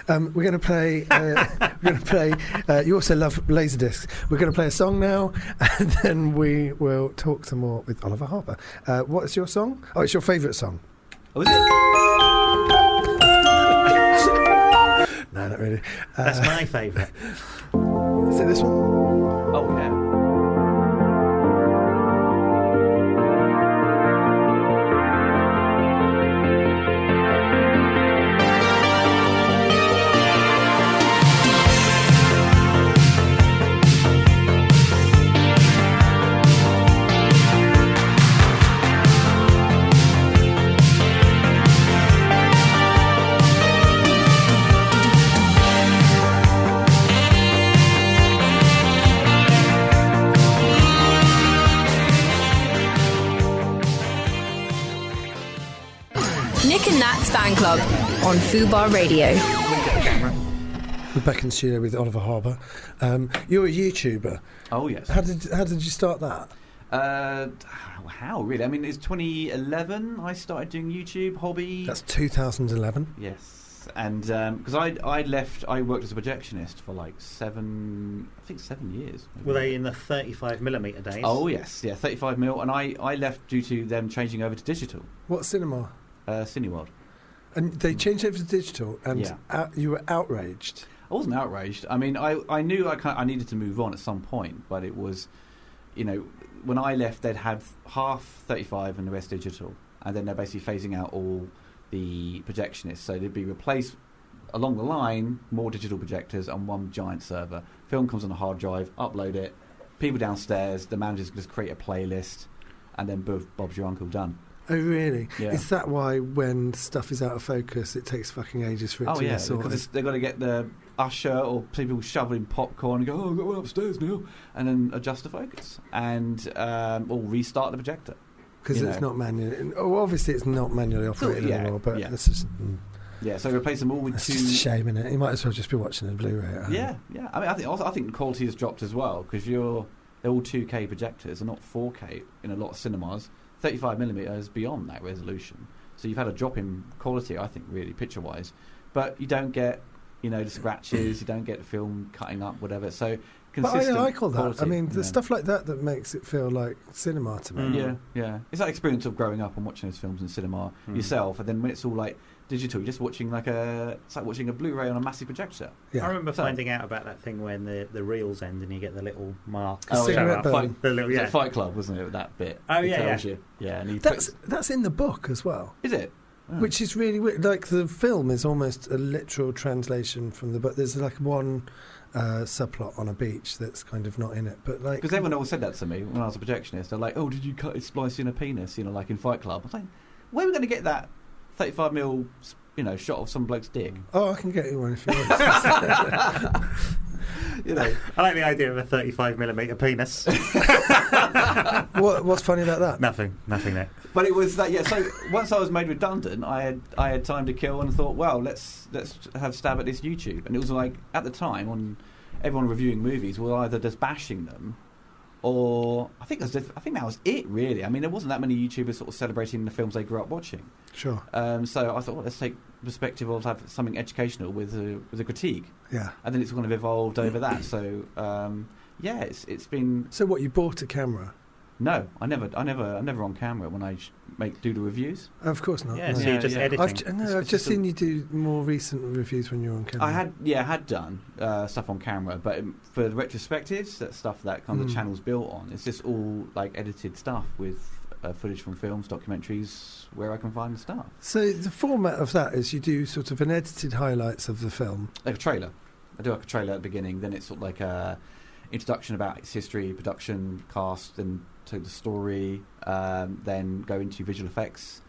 Um, we're going to play. Uh, we're going to play. Uh, you also love laserdiscs. We're going to play a song now, and then we will talk some more with Oliver Harper. Uh, what is your song? Oh, it's your favourite song. Oh, is it? No, not really. Uh, That's my favourite. is it this one? On Fubar Radio. We're back in the studio with Oliver Harper. Um, you're a YouTuber. Oh, yes. How did how did you start that? Uh, how really? I mean, it's 2011. I started doing YouTube hobby. That's 2011. yes, and because I I left, I worked as a projectionist for like seven, I think seven years. maybe. Were they in the 35 millimeter days? Oh yes, yeah, 35 mil, and I I left due to them changing over to digital. What cinema? Uh, Cineworld. And they changed over to digital, and Yeah. out, you were outraged. I wasn't outraged. I mean, I, I knew I, kind I needed to move on at some point, but it was, you know, when I left, they'd had half 35 and the rest digital, and then they're basically phasing out all the projectionists. So they'd be replaced along the line, more digital projectors and one giant server. Film comes on a hard drive, upload it, people downstairs, the managers just create a playlist, and then Bob's your uncle done. Oh, really? Yeah. Is that why when stuff is out of focus, it takes fucking ages for it Oh to yeah, get sorted? because they've got to get the usher or people shoveling popcorn and go, oh, I've got one upstairs now, and then adjust the focus and um, or restart the projector. Because it's know. not manually. Oh, obviously, it's not manually operated yeah, anymore. But yeah. it's just, mm, Yeah, so replace them all with it's two. just a shame, is it? You might as well just be watching a Blu-ray. Yeah, yeah. I mean, I think also, I think quality has dropped as well because you're they're all 2K projectors and not 4K in a lot of cinemas. 35 millimeter is beyond that resolution, so you've had a drop in quality. I think really picture wise, but you don't get you know the scratches, you don't get the film cutting up, whatever. So But I consistent. like all that. quality, I mean, the know. stuff like that that makes it feel like cinema to me. Mm. Yeah, yeah. It's that experience of growing up and watching those films in cinema Mm. yourself, and then when it's all like digital, you're just watching like a it's like watching a Blu-ray on a massive projector. Yeah. I remember So- finding out about that thing when the, the reels end and you get the little mark. The Oh, yeah. cigarette Fight, The little, was it. Fight Club, wasn't it? That bit. Oh, It yeah, tells yeah. You. Yeah, and he That's puts, that's in the book as well. is it? Oh. Which is really weird. Like the film is almost a literal translation from the book. There's like one uh, subplot on a beach that's kind of not in it, but like because everyone always said that to me when I was a projectionist. They're like, "Oh, did you cut splice in a penis?" You know, like in Fight Club. I was like, "Where are we going to get that 35 mil, you know, shot of some bloke's dick?" oh, I can get you one if you want. you know, I like the idea of a 35 millimeter penis. what, what's funny about that? nothing, nothing there. but it was that. Yeah. So once I was made redundant, I had I had time to kill and thought, well, let's let's have a stab at this YouTube. And it was like at the time on everyone reviewing movies were either just bashing them. Or I think that's just, I think that was it really. I mean, there wasn't that many YouTubers sort of celebrating the films they grew up watching. Sure. Um, so I thought, well, let's take perspective of have something educational with a, with a critique, Yeah. and then it's kind of evolved over that. So um, yeah, it's it's been So what? You bought a camera? No, I never, I never, I'm never on camera when I sh- make do the reviews. Of course not. Yeah, no. so you're just yeah. editing. I've, j- no, It's- I've it's just just a- seen you do more recent reviews when you're on camera. I had, yeah, I had done uh, stuff on camera, but um, for the retrospectives, that stuff that kind of the Mm. channel's built on, it's just all like edited stuff with uh, footage from films, documentaries, where I can find the stuff, So the format of that is you do sort of an edited highlights of the film. like a trailer. I do like a trailer at the beginning, then it's sort of like a introduction about its history, production, cast, then to the story, um, then go into visual effects,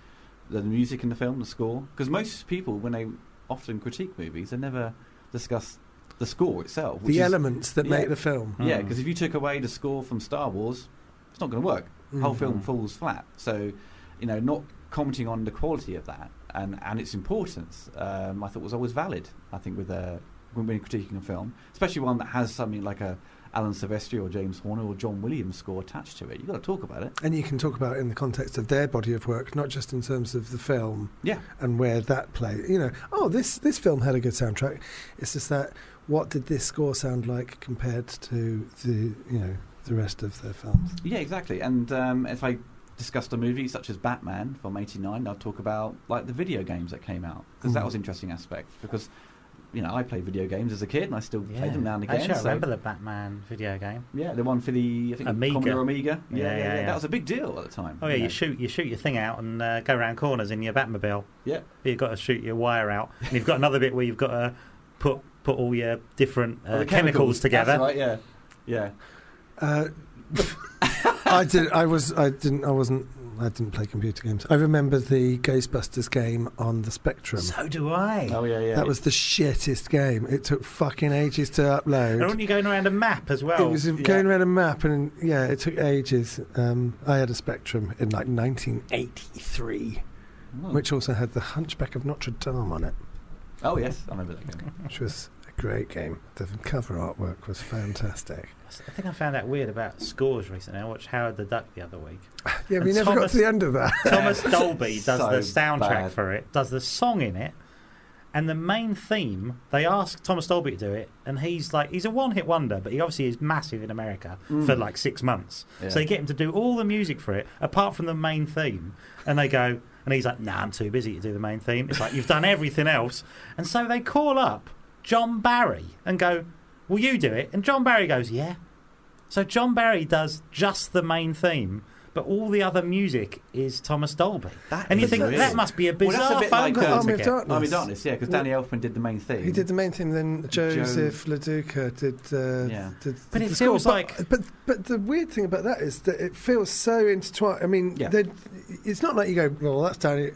the music in the film, the score. Because most people, when they often critique movies, they never discuss the score itself. The is- elements that yeah. make the film. Yeah, Mm. because if you took away the score from Star Wars, it's not going to work. The whole Mm. film falls flat. So, you know, not commenting on the quality of that and, and its importance, um, I thought was always valid. I think with uh, when we're critiquing a film, especially one that has something like a Alan Silvestri or James Horner or John Williams score attached to it, you've got to talk about it. And you can talk about it in the context of their body of work, not just in terms of the film Yeah, and where that played. You know, oh, this this film had a good soundtrack. It's just that what did this score sound like compared to the you know the rest of their films? yeah, exactly. And um, if I discussed a movie such as Batman from '89, I'd talk about like the video games that came out because that Mhm. was an interesting aspect because. You know, I played video games as a kid, and I still play them now and again. Actually, I so- remember the Batman video game. Yeah, the one for the I think Amiga. Commodore Amiga. Yeah Yeah, yeah, yeah, yeah, yeah. That was a big deal at the time. Oh yeah, know. you shoot you shoot your thing out and uh, go around corners in your Batmobile. Yeah, You've got to shoot your wire out, and you've got another bit where you've got to put put all your different uh, Oh, the chemicals, together. That's right. Yeah, yeah. Uh, I did. I was. I didn't. I wasn't. I didn't play computer games. I remember the Ghostbusters game on the Spectrum. So do I. Oh yeah, yeah. That was the shittest game. It took fucking ages to And upload. aren't you going around a map as well? it was yeah. going around a map, and yeah, it took ages. Um, I had a Spectrum in like 1983, Oh. which also had the Hunchback of Notre Dame on it, Oh yes, I remember that game. which was a great game. The cover artwork was fantastic. I think I found that weird about scores recently. I watched Howard the Duck the other week. Yeah, we And never got to the end of that. Thomas Dolby does So the soundtrack bad. for it, does the song in it, and the main theme. They asked Thomas Dolby to do it, and he's like, he's a one-hit wonder, but he obviously is massive in America Mm. for like six months. Yeah. So they get him to do all the music for it, apart from the main theme, and they go, and he's like, "Nah, I'm too busy to do the main theme." It's like you've done everything else, and so they call up John Barry and go, "Will you do it?" And John Barry goes, "Yeah." So John Barry does just the main theme, but all the other music is Thomas Dolby. That and you is think weird. that must be a Well, bizarre that's a bit phone like, call Army of get. Darkness. Army of Darkness. Yeah, because Well, Danny Elfman did the main theme. He did the main theme, then Joseph LoDuca did. Uh, Yeah. did, But it the score. feels but, like- But but the weird thing about that is that it feels so intertwined. I mean, Yeah. it's not like you go, "Well, that's Danny."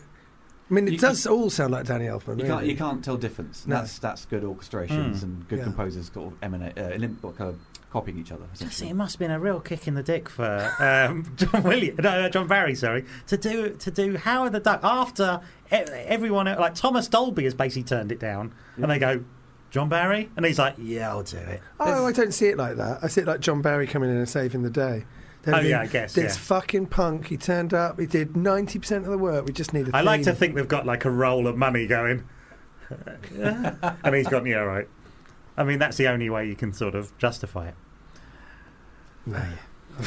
I mean, it You- does all sound like Danny Elfman. You can't, you can't tell difference. No. That's that's good orchestrations Mm. and good Yeah. composers sort of emanate, uh, elim- like, uh, copying each other. Just, it must have been a real kick in the dick for um, John Williams, no, uh, John Barry, sorry, to do to do Howard the Duck after e- everyone like Thomas Dolby has basically turned it down, and they go, John Barry, and he's like, yeah, I'll do it. Oh, I don't see it like that. I see it like John Barry coming in and saving the day. Oh, yeah, I guess, This yeah. fucking punk. He turned up. He did ninety percent of the work. We just need a I like to think they've got like a roll of money going, and he's gone, yeah, right. I mean, that's the only way you can sort of justify it. No.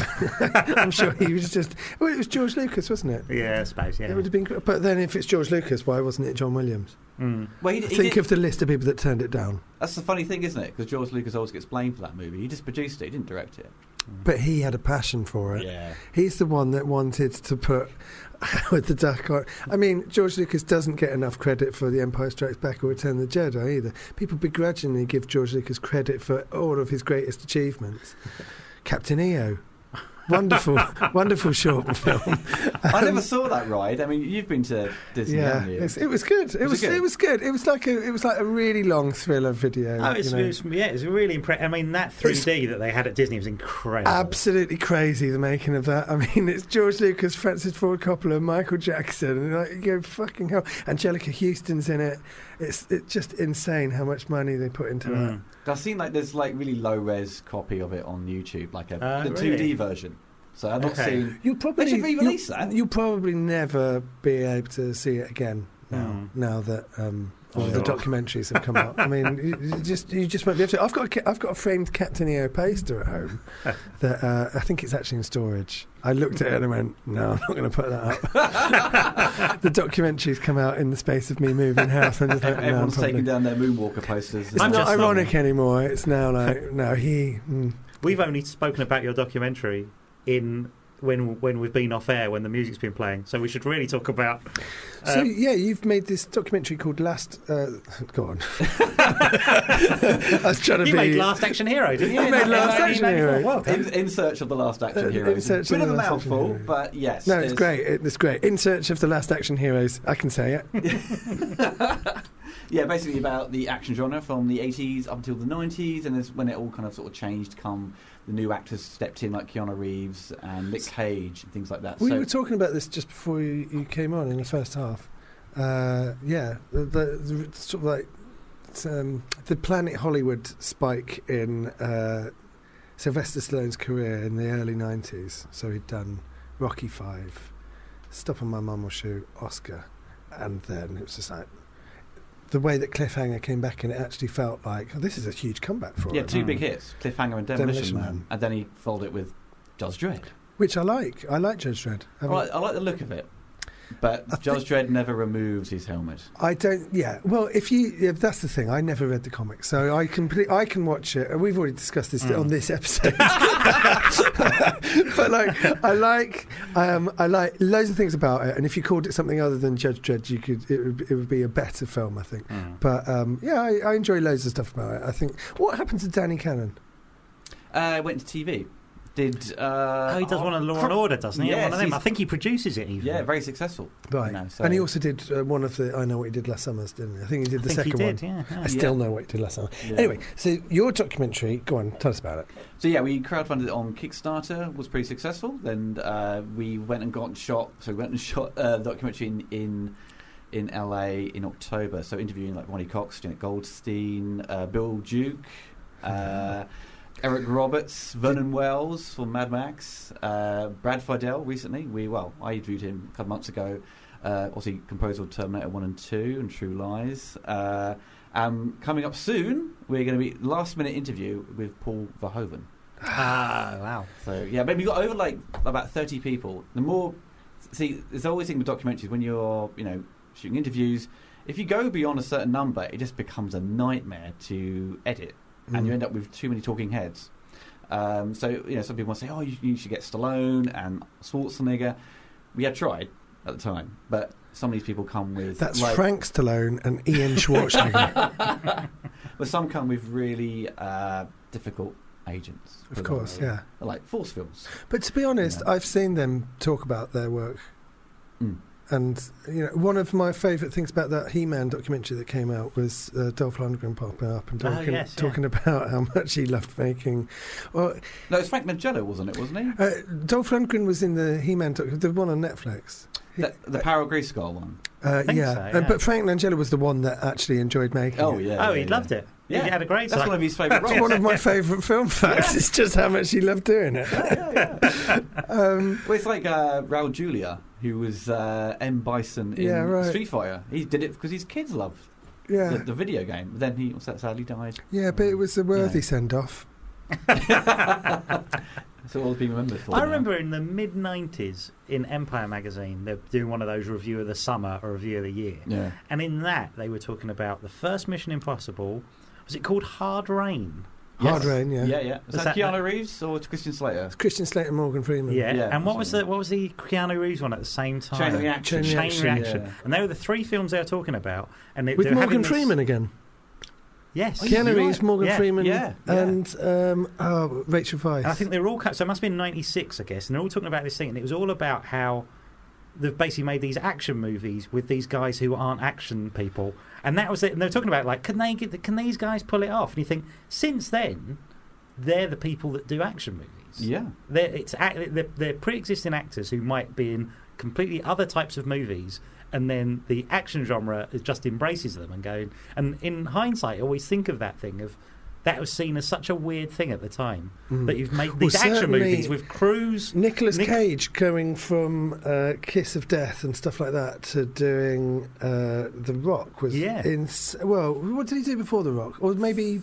I'm sure he was just. Well, it was George Lucas, wasn't it? Yeah, I suppose, yeah. It would have been. But then, if it's George Lucas, why wasn't it John Williams? Mm. Well, he, he Think did- of the list of people that turned it down. that's the funny thing, isn't it? Because George Lucas always gets blamed for that movie. He just produced it. He didn't direct it. But he had a passion for it. Yeah. He's the one that wanted to put Howard the Duck on. I mean, George Lucas doesn't get enough credit for The Empire Strikes Back or Return of the Jedi either. People begrudgingly give George Lucas credit for all of his greatest achievements. Captain EO. Wonderful, wonderful short film. I never saw that ride. I mean, you've been to Disney, Yeah, haven't you? it's, it was good. It Was was. it good? It was good. It was like a. It was like a really long thriller video. Oh, it's, you know. it was, yeah, it's really impressive. I mean, that 3D that they had at Disney was incredible. Absolutely crazy the making of that. I mean, it's George Lucas, Francis Ford Coppola, Michael Jackson, and like you go fucking hell. Anjelica Huston's in it. It's it's just insane how much money they put into that. Mm. I've seen like there's like really low res copy of it on YouTube, like a Uh, the really? 2D version. So I've not Okay. seen. You'll probably They should re-release you'll, that. You'll probably never be able to see it again now. Mm. Now that um, all Oh. the documentaries have come out. I mean, you, you just you just won't be able to. I've got a, ca- I've got a framed Captain EO poster at home that uh, I think it's actually in storage. I looked at it and I went, no, I'm not going to put that up. the documentaries come out in the space of me moving house. And just like, no, I'm Everyone's probably- taking down their Moonwalker posters. It's I'm not just not- ironic anymore. It's now like no, he. Mm. We've only spoken about your documentary in when when we've been off air when the music's been playing. So we should really talk about. So uh, yeah, you've made this documentary called Last. Uh, go on. I was trying to you be. made Last Action Hero, didn't you? I made In Last Action Hero. Well in, in search of the last action Uh, hero. In Search of Bit of the a Last Action mouthful, but yes. no, it's there's- great. It, it's great. In search of the last action heroes. I can say it. Yeah, basically about the action genre from the 80s up until the 90s, and there's when it all kind of sort of changed. Come the new actors stepped in, like Keanu Reeves and Nick Cage and things like that. We so were talking about this just before you, you came on in the first half. Uh, yeah, the, the, the sort of like um, the Planet Hollywood spike in uh, Sylvester Stallone's career in the early '90s. So he'd done Rocky Five, Stop on My Mum Will Shoot, Oscar, and then it was just like the way that Cliffhanger came back and it actually felt like oh, this is a huge comeback for yeah, him, two Mm. big hits: Cliffhanger and Demolition, Demolition Man. Man. and then he followed it with Judge Dredd. which I like. I like Judge Dredd. I like, I like the look of it, but Judge Dredd never removes his helmet. I don't. Yeah. Well, if you, if that's the thing. I never read the comics, so I can. I can watch it. and We've already discussed this Mm. on this episode. but like, I like, um, I like loads of things about it. And if you called it something other than Judge Dredd, you could. It would, it would be a better film, I think. Mm. But um, yeah, I, I enjoy loads of stuff about it. I think. What happened to Danny Cannon? Uh, went to TV. Did uh, Oh, he does one of Law and pro- Order, doesn't he? Yes, one of them. I think he produces it even. Yeah, very successful. Right. know, so- And he also did uh, one of the. I know what he did last summer, didn't he? I think he did I the think he second did. one. Yeah, yeah. I still know what he did last summer. Yeah. Anyway, so your documentary. Go on, tell us about it. So yeah, we crowdfunded it on Kickstarter. Was pretty successful. Then uh, we went and got shot. So we went and shot uh, the documentary in, in in LA in October. So interviewing like Ronny Cox, Jenette Goldstein, uh, Bill Duke, uh, Eric Roberts, Vernon Wells from Mad Max, uh, Brad Fiedel. Recently, we well, I interviewed him a couple months ago. Uh, obviously, composer of Terminator One and Two and True Lies. Uh, um, coming up soon, we're going to be last minute interview with Paul Verhoeven. Ah, wow. So yeah, but we got over like about thirty people. The more, see, there's always thing with documentaries when you're you know shooting interviews. If you go beyond a certain number, it just becomes a nightmare to edit, and you Mm. end up with too many talking heads. Um, so you know, some people say, "Oh, you, you should get Stallone and Schwarzenegger." We had tried at the time, but some of these people come with That's like, Frank Stallone and Ian Schwarzenegger. But some come with really uh, difficult agents. of course, yeah. Like force films. But to be honest. I've seen them talk about their work, Mm. And you know, one of my favourite things about that He-Man documentary that came out was uh, Dolph Lundgren popping up and Oh, talking, yes, yeah. talking about how much he loved making. Well, No, it's Frank Langella, wasn't it? Wasn't he? uh, Dolph Lundgren was in the He-Man doc, the one on Netflix. The, the Power of Grayskull one. Uh, think yeah. so, Uh, but Frank Langella was the one that actually enjoyed making Oh it. yeah. oh, yeah, he yeah. loved it. Yeah. He had a great That's time. one of his favourite That's roles. one of my favourite film facts. It's just how much he loved doing it. um, Well, it's like uh, Raul Julia, who was uh, M Bison in Yeah, right. Street Fighter. He did it because his kids loved yeah, the, the video game. But then he sadly died. yeah, but it was a worthy Yeah. send-off. So all being remembered for. I now. remember in the mid 90s in Empire magazine, they're doing one of those review of the summer or review of the year. Yeah. And in that, they were talking about the first Mission Impossible. Was it called Hard Rain? Hard Rain, yeah. Yeah, yeah. Was, Was that, that- Keanu Reeves or Christian Slater? It's Christian Slater, and Morgan Freeman. Yeah. Yeah, and what was the what was the Keanu Reeves one at the same time? Chain Reaction. Chain Chain Reaction, Reaction. yeah. And they were the three films they were talking about. And they, With they were Morgan having this- Freeman again. Yes. Keanu you're Reeves. Morgan Yeah, Freeman, yeah, yeah. and um, oh, Rachel Weisz. I think they're all cut. So it must have been '96, I guess. And they're all talking about this thing, and it was all about how they've basically made these action movies with these guys who aren't action people, and that was it. And they were talking about like, can they get? The, can these guys pull it off? And you think, since then, they're the people that do action movies. Yeah. They're, it's they're, they're pre-existing actors who might be in completely other types of movies, and then the action genre just embraces them and going. And in hindsight, I always think of that thing of that was seen as such a weird thing at the time that you've made Well, these action movies with crews. Nicolas Nic- Cage going from uh, Kiss of Death and stuff like that to doing uh, The Rock was Yeah. ins- well, what did he do before The Rock? Or maybe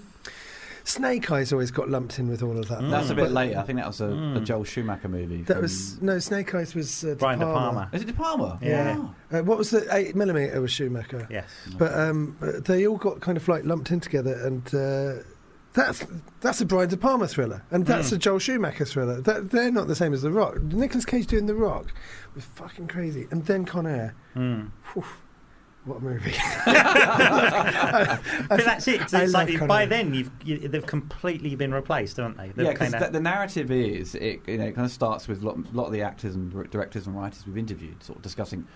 Snake Eyes always got lumped in with all of that. That's a bit But later. I think that was a, a Mm. Joel Schumacher movie. That was no Snake Eyes was uh, Brian De Palma. Palma. Is it De Palma? Yeah. Wow. Uh, what was the eight millimeter was Schumacher? Yes. But um, they all got kind of like lumped in together, and uh, that's that's a Brian De Palma thriller, and that's Mm. a Joel Schumacher thriller. That, they're not the same as The Rock. Nicolas Cage doing The Rock was fucking crazy, and then Con Air. Mm. Whew, what a movie! But that's it. It's, it's like Con by then you've you, they've completely been replaced, haven't they? They've Yeah, because kinda- the, the narrative is it. You know, it kind of starts with a lot, lot of the actors and directors and writers we've interviewed, sort of discussing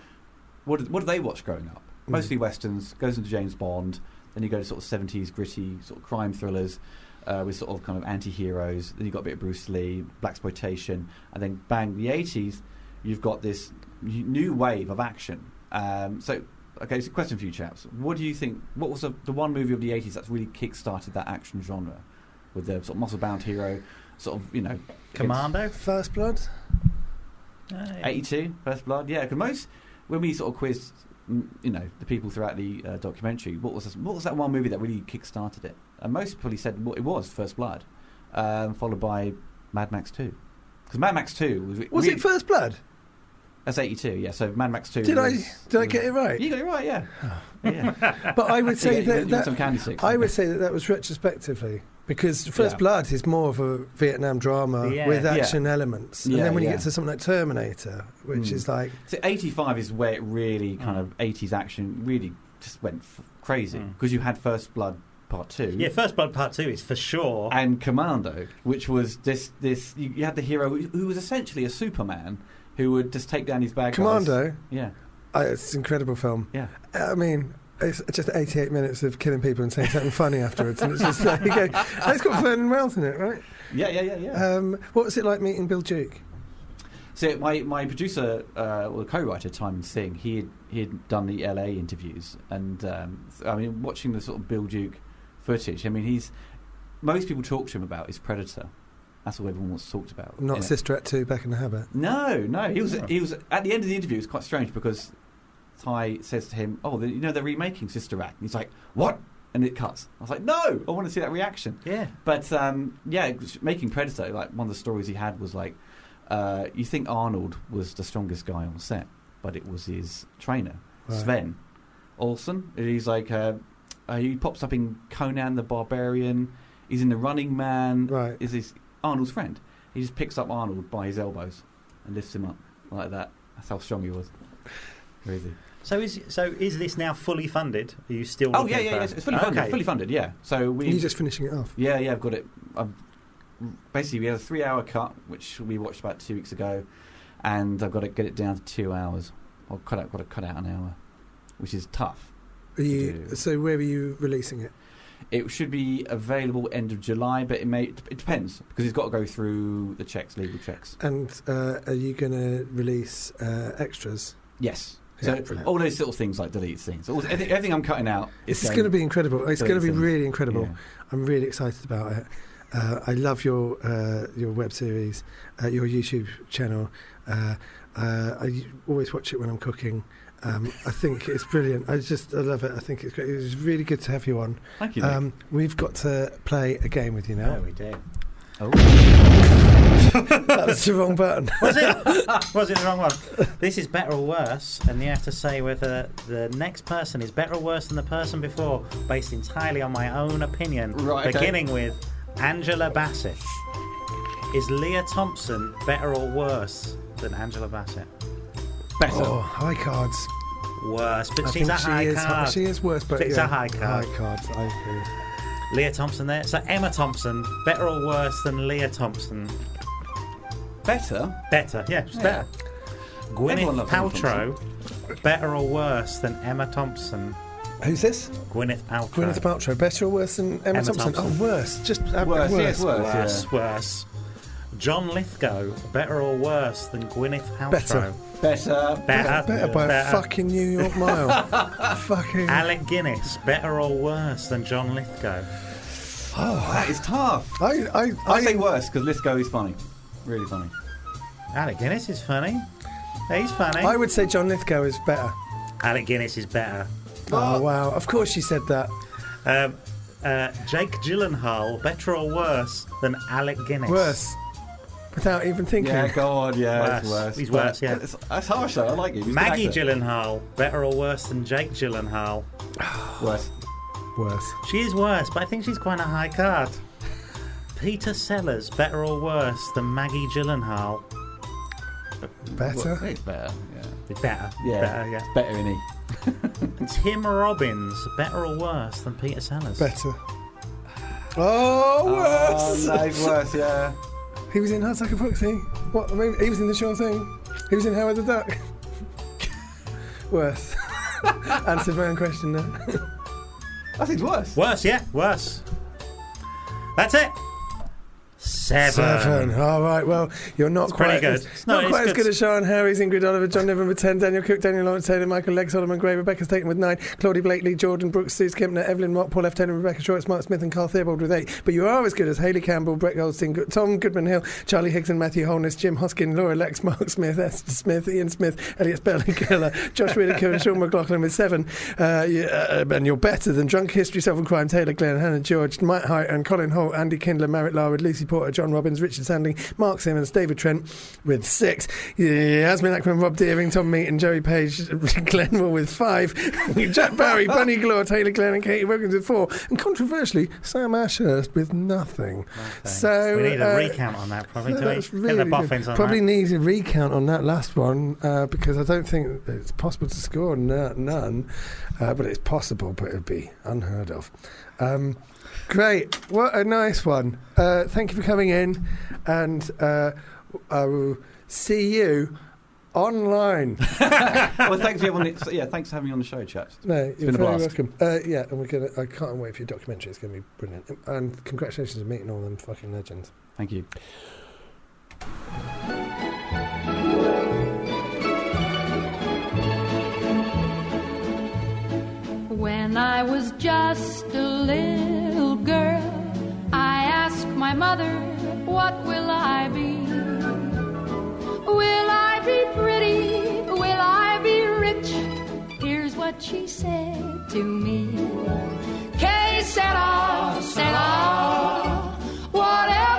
what did, what did they watch growing up. Mm. Mostly westerns. Goes into James Bond. Then you go to sort of seventies gritty sort of crime thrillers uh, with sort of kind of anti-heroes. Then you have got a bit of Bruce Lee, blaxploitation, and then bang, the eighties. You've got this new wave of action. Um, so. Okay, it's a question for you chaps. What do you think? What was the, the one movie of the 80s that's really kick-started that action genre? With the sort of muscle-bound hero, sort of, you know, Commando. First Blood. Uh, 82, First Blood. Yeah, because most when we sort of quizzed, mm, you know, the people throughout the uh, documentary, what was this, what was that one movie that really kick-started it? And most people said well, it was First Blood, um, followed by Mad Max 2. Because Mad Max 2 was Was really, it First Blood? That's 82. Yeah, so Mad Max 2. Did I was- did I get it right? You got it right. Yeah. yeah. But I would say get- you that, that some candy sticks. I would say that that was retrospectively because First Yeah. Blood is more of a Vietnam drama Yeah. with Yeah. action elements, and then when you get to something like Terminator, which Mm. is like So 85 is where it really kind Mm. of 80s action really just went f- crazy Mm. because you had First Blood Part 2. Yeah, First Blood Part Two is for sure. and Commando, which was this this you, you had the hero who, who was essentially a Superman who would just take down his bad guys. Commando. Yeah, Uh, it's an incredible film. yeah. I mean, it's just 88 minutes of killing people and saying something funny afterwards, and it's just like you go. "Oh, It's got Vernon Wells in it, right? Yeah, yeah, yeah, yeah. Um, what was it like meeting Bill Duke? so my, my producer, uh, or co-writer, Timon Singh, he had, he had done the LA interviews, and um, I mean, watching the sort of Bill Duke footage. I mean, he's most people talk to him about is Predator. That's all everyone wants talked about. Not. Sister Act 2, Back in the Habit. No, no. He was he was at the end of the interview. It was quite strange because Ty says to him, "Oh, the, you know they're remaking Sister Act." And he's like, "What?" And it cuts. I was like, "No, I want to see that reaction." yeah. But um, yeah, making Predator. Like one of the stories he had was like, uh, you think Arnold was the strongest guy on set, but it was his trainer Right. Sven Olsen. He's like, uh, uh, he pops up in Conan the Barbarian. He's in the Running Man. Right. Is his Arnold's friend? He just picks up Arnold by his elbows and lifts him up like that. That's how strong he was. Crazy. So is so is this now fully funded? Are you still? Oh looking yeah, yeah, for- yeah. It's fully funded. Okay. Fully funded. Yeah. So we. You're just finishing it off. Yeah, yeah. I've got it. I've, basically, we had a three-hour cut, which we watched about two weeks ago, and I've got to get it down to two hours. I've cut out, got to cut out an hour, which is tough. Are you, do. so where are you releasing it? It should be available end of July, but it may it depends because it's got to go through the checks, legal checks. And uh, are you going to release uh, extras? Yes. So brilliant. all those little things like delete scenes, all, everything, everything I'm cutting out. It's going to be incredible. It's going to be things. really incredible. Yeah. I'm really excited about it. Uh, I love your uh, your web series, uh, your YouTube channel. Uh, uh, I always watch it when I'm cooking. Um, I think it's brilliant. I just I love it. I think it's great. It was really good to have you on. Thank you. Um, we've got to play a game with you Oh, now. we do. oh. that was the wrong button. Was it? was it the wrong one? This is better or worse, and you have to say whether the next person is better or worse than the person before, based entirely on my own opinion. Right, okay. Beginning with Angela Bassett. Is Lea Thompson better or worse than Angela Bassett? Better. Oh, high cards. Worse, but I she's think a she high is. card. She is worse, but It's yeah, a high card. High cards. I agree. Lea Thompson there. So Emma Thompson, better or worse than Lea Thompson? Better. Better, yeah, she's better. Everyone Gwyneth Paltrow, better or worse than Emma Thompson? Who's this? Gwyneth Paltrow. Gwyneth Paltrow. Better or worse than Emma, Emma Thompson? Thompson. Oh, worse. Just uh, Worse, worse. yes, worse. Worse, yeah. worse. John Lithgow, better or worse than Gwyneth Paltrow? Better. Better. Better. Better by a Better. fucking New York mile. fucking. Alec Guinness, better or worse than John Lithgow? Oh, that is tough. I, I, I I say worse because Lithgow is funny. Really funny. Alec Guinness is funny. He's funny. I would say John Lithgow is better. Alec Guinness is better. Oh, wow. Of course you said that. Um, uh, Jake Gyllenhaal, better or worse than Alec Guinness? Worse. Without even thinking. Yeah, go on. Yeah, it's Worse. worse. He's But worse, yeah. It's, that's harsh though. I like it. He's a good Maggie actor. Gyllenhaal, better or worse than Jake Gyllenhaal? Worse. Worse. She is worse, but I think she's quite a high card. Peter Sellers, better or worse than Maggie Gyllenhaal? Better. It's better. Yeah. Better. Yeah. Better, yeah. It's better in he. Tim Robbins, better or worse than Peter Sellers? Better. Oh, worse. Oh, no, he's worse. Yeah. He was in Hard Like a Foxy. What? I mean, he was in the Sure Thing. He was in Howard the Duck. Worse. Answered my own question there. I think it's worse. Worse, yeah, worse. That's it. Seven. Seven. All right. Well, you're not It's quite pretty as, good. No, not quite as good. good as Sean Harry's, Ingrid Oliver, John Niven with ten, Daniel Cook, Daniel Lawrence Taylor, Michael Legg, Solomon Gray, Rebecca Staten with nine, Claudia Blakely, Jordan Brooks, Suze Kempner, Evelyn Mott, Paul F. Taylor, Rebecca Short, Mark Smith, and Carl Theobald with eight. But you are as good as Haley Campbell, Brett Goldstein, Tom Goodman Hill, Charlie Higson, Matthew Holness, Jim Hoskin, Laura Lex, Mark Smith, Esther Smith, Ian Smith, Elliot Spelling Keller, Josh Whitaker, and Sean McLaughlin with seven. Uh, you, uh, and you're better than Drunk History, Self and Crime, Taylor Glenn, Hannah George, Mike Hart, and Colin Holt, Andy Kindler, Merritt Larwood, Lucy Porter, John Robbins, Richard Sandling, Mark Simmons, David Trent with six. Yeah, Yasmin Ackman, Rob Deering, Tom Meaton, Joey Page, Glenn Moore with five. Jack Barry, Bunny Glore, Taylor Glenn, and Katie Wilkins with four. And controversially, Sam Ashurst with nothing. So we need a uh, recount on that, probably. We? that's Get the really good. on Probably that. need a recount on that last one uh, because I don't think it's possible to score none, uh, but it's possible, but it'd be unheard of. Um, great, what a nice one! Uh, thank you for coming in, and uh, I will see you online. well, thanks for having on the, yeah, thanks for having me on the show, chaps. No, you're been a very blast. welcome. Uh, yeah, and we're gonna. I can't wait for your documentary. It's gonna be brilliant. And congratulations on meeting all them fucking legends. Thank you. When I was just a little girl, I asked my mother, What will I be? Will I be pretty? Will I be rich? Here's what she said to me. Que sera, sera. Whatever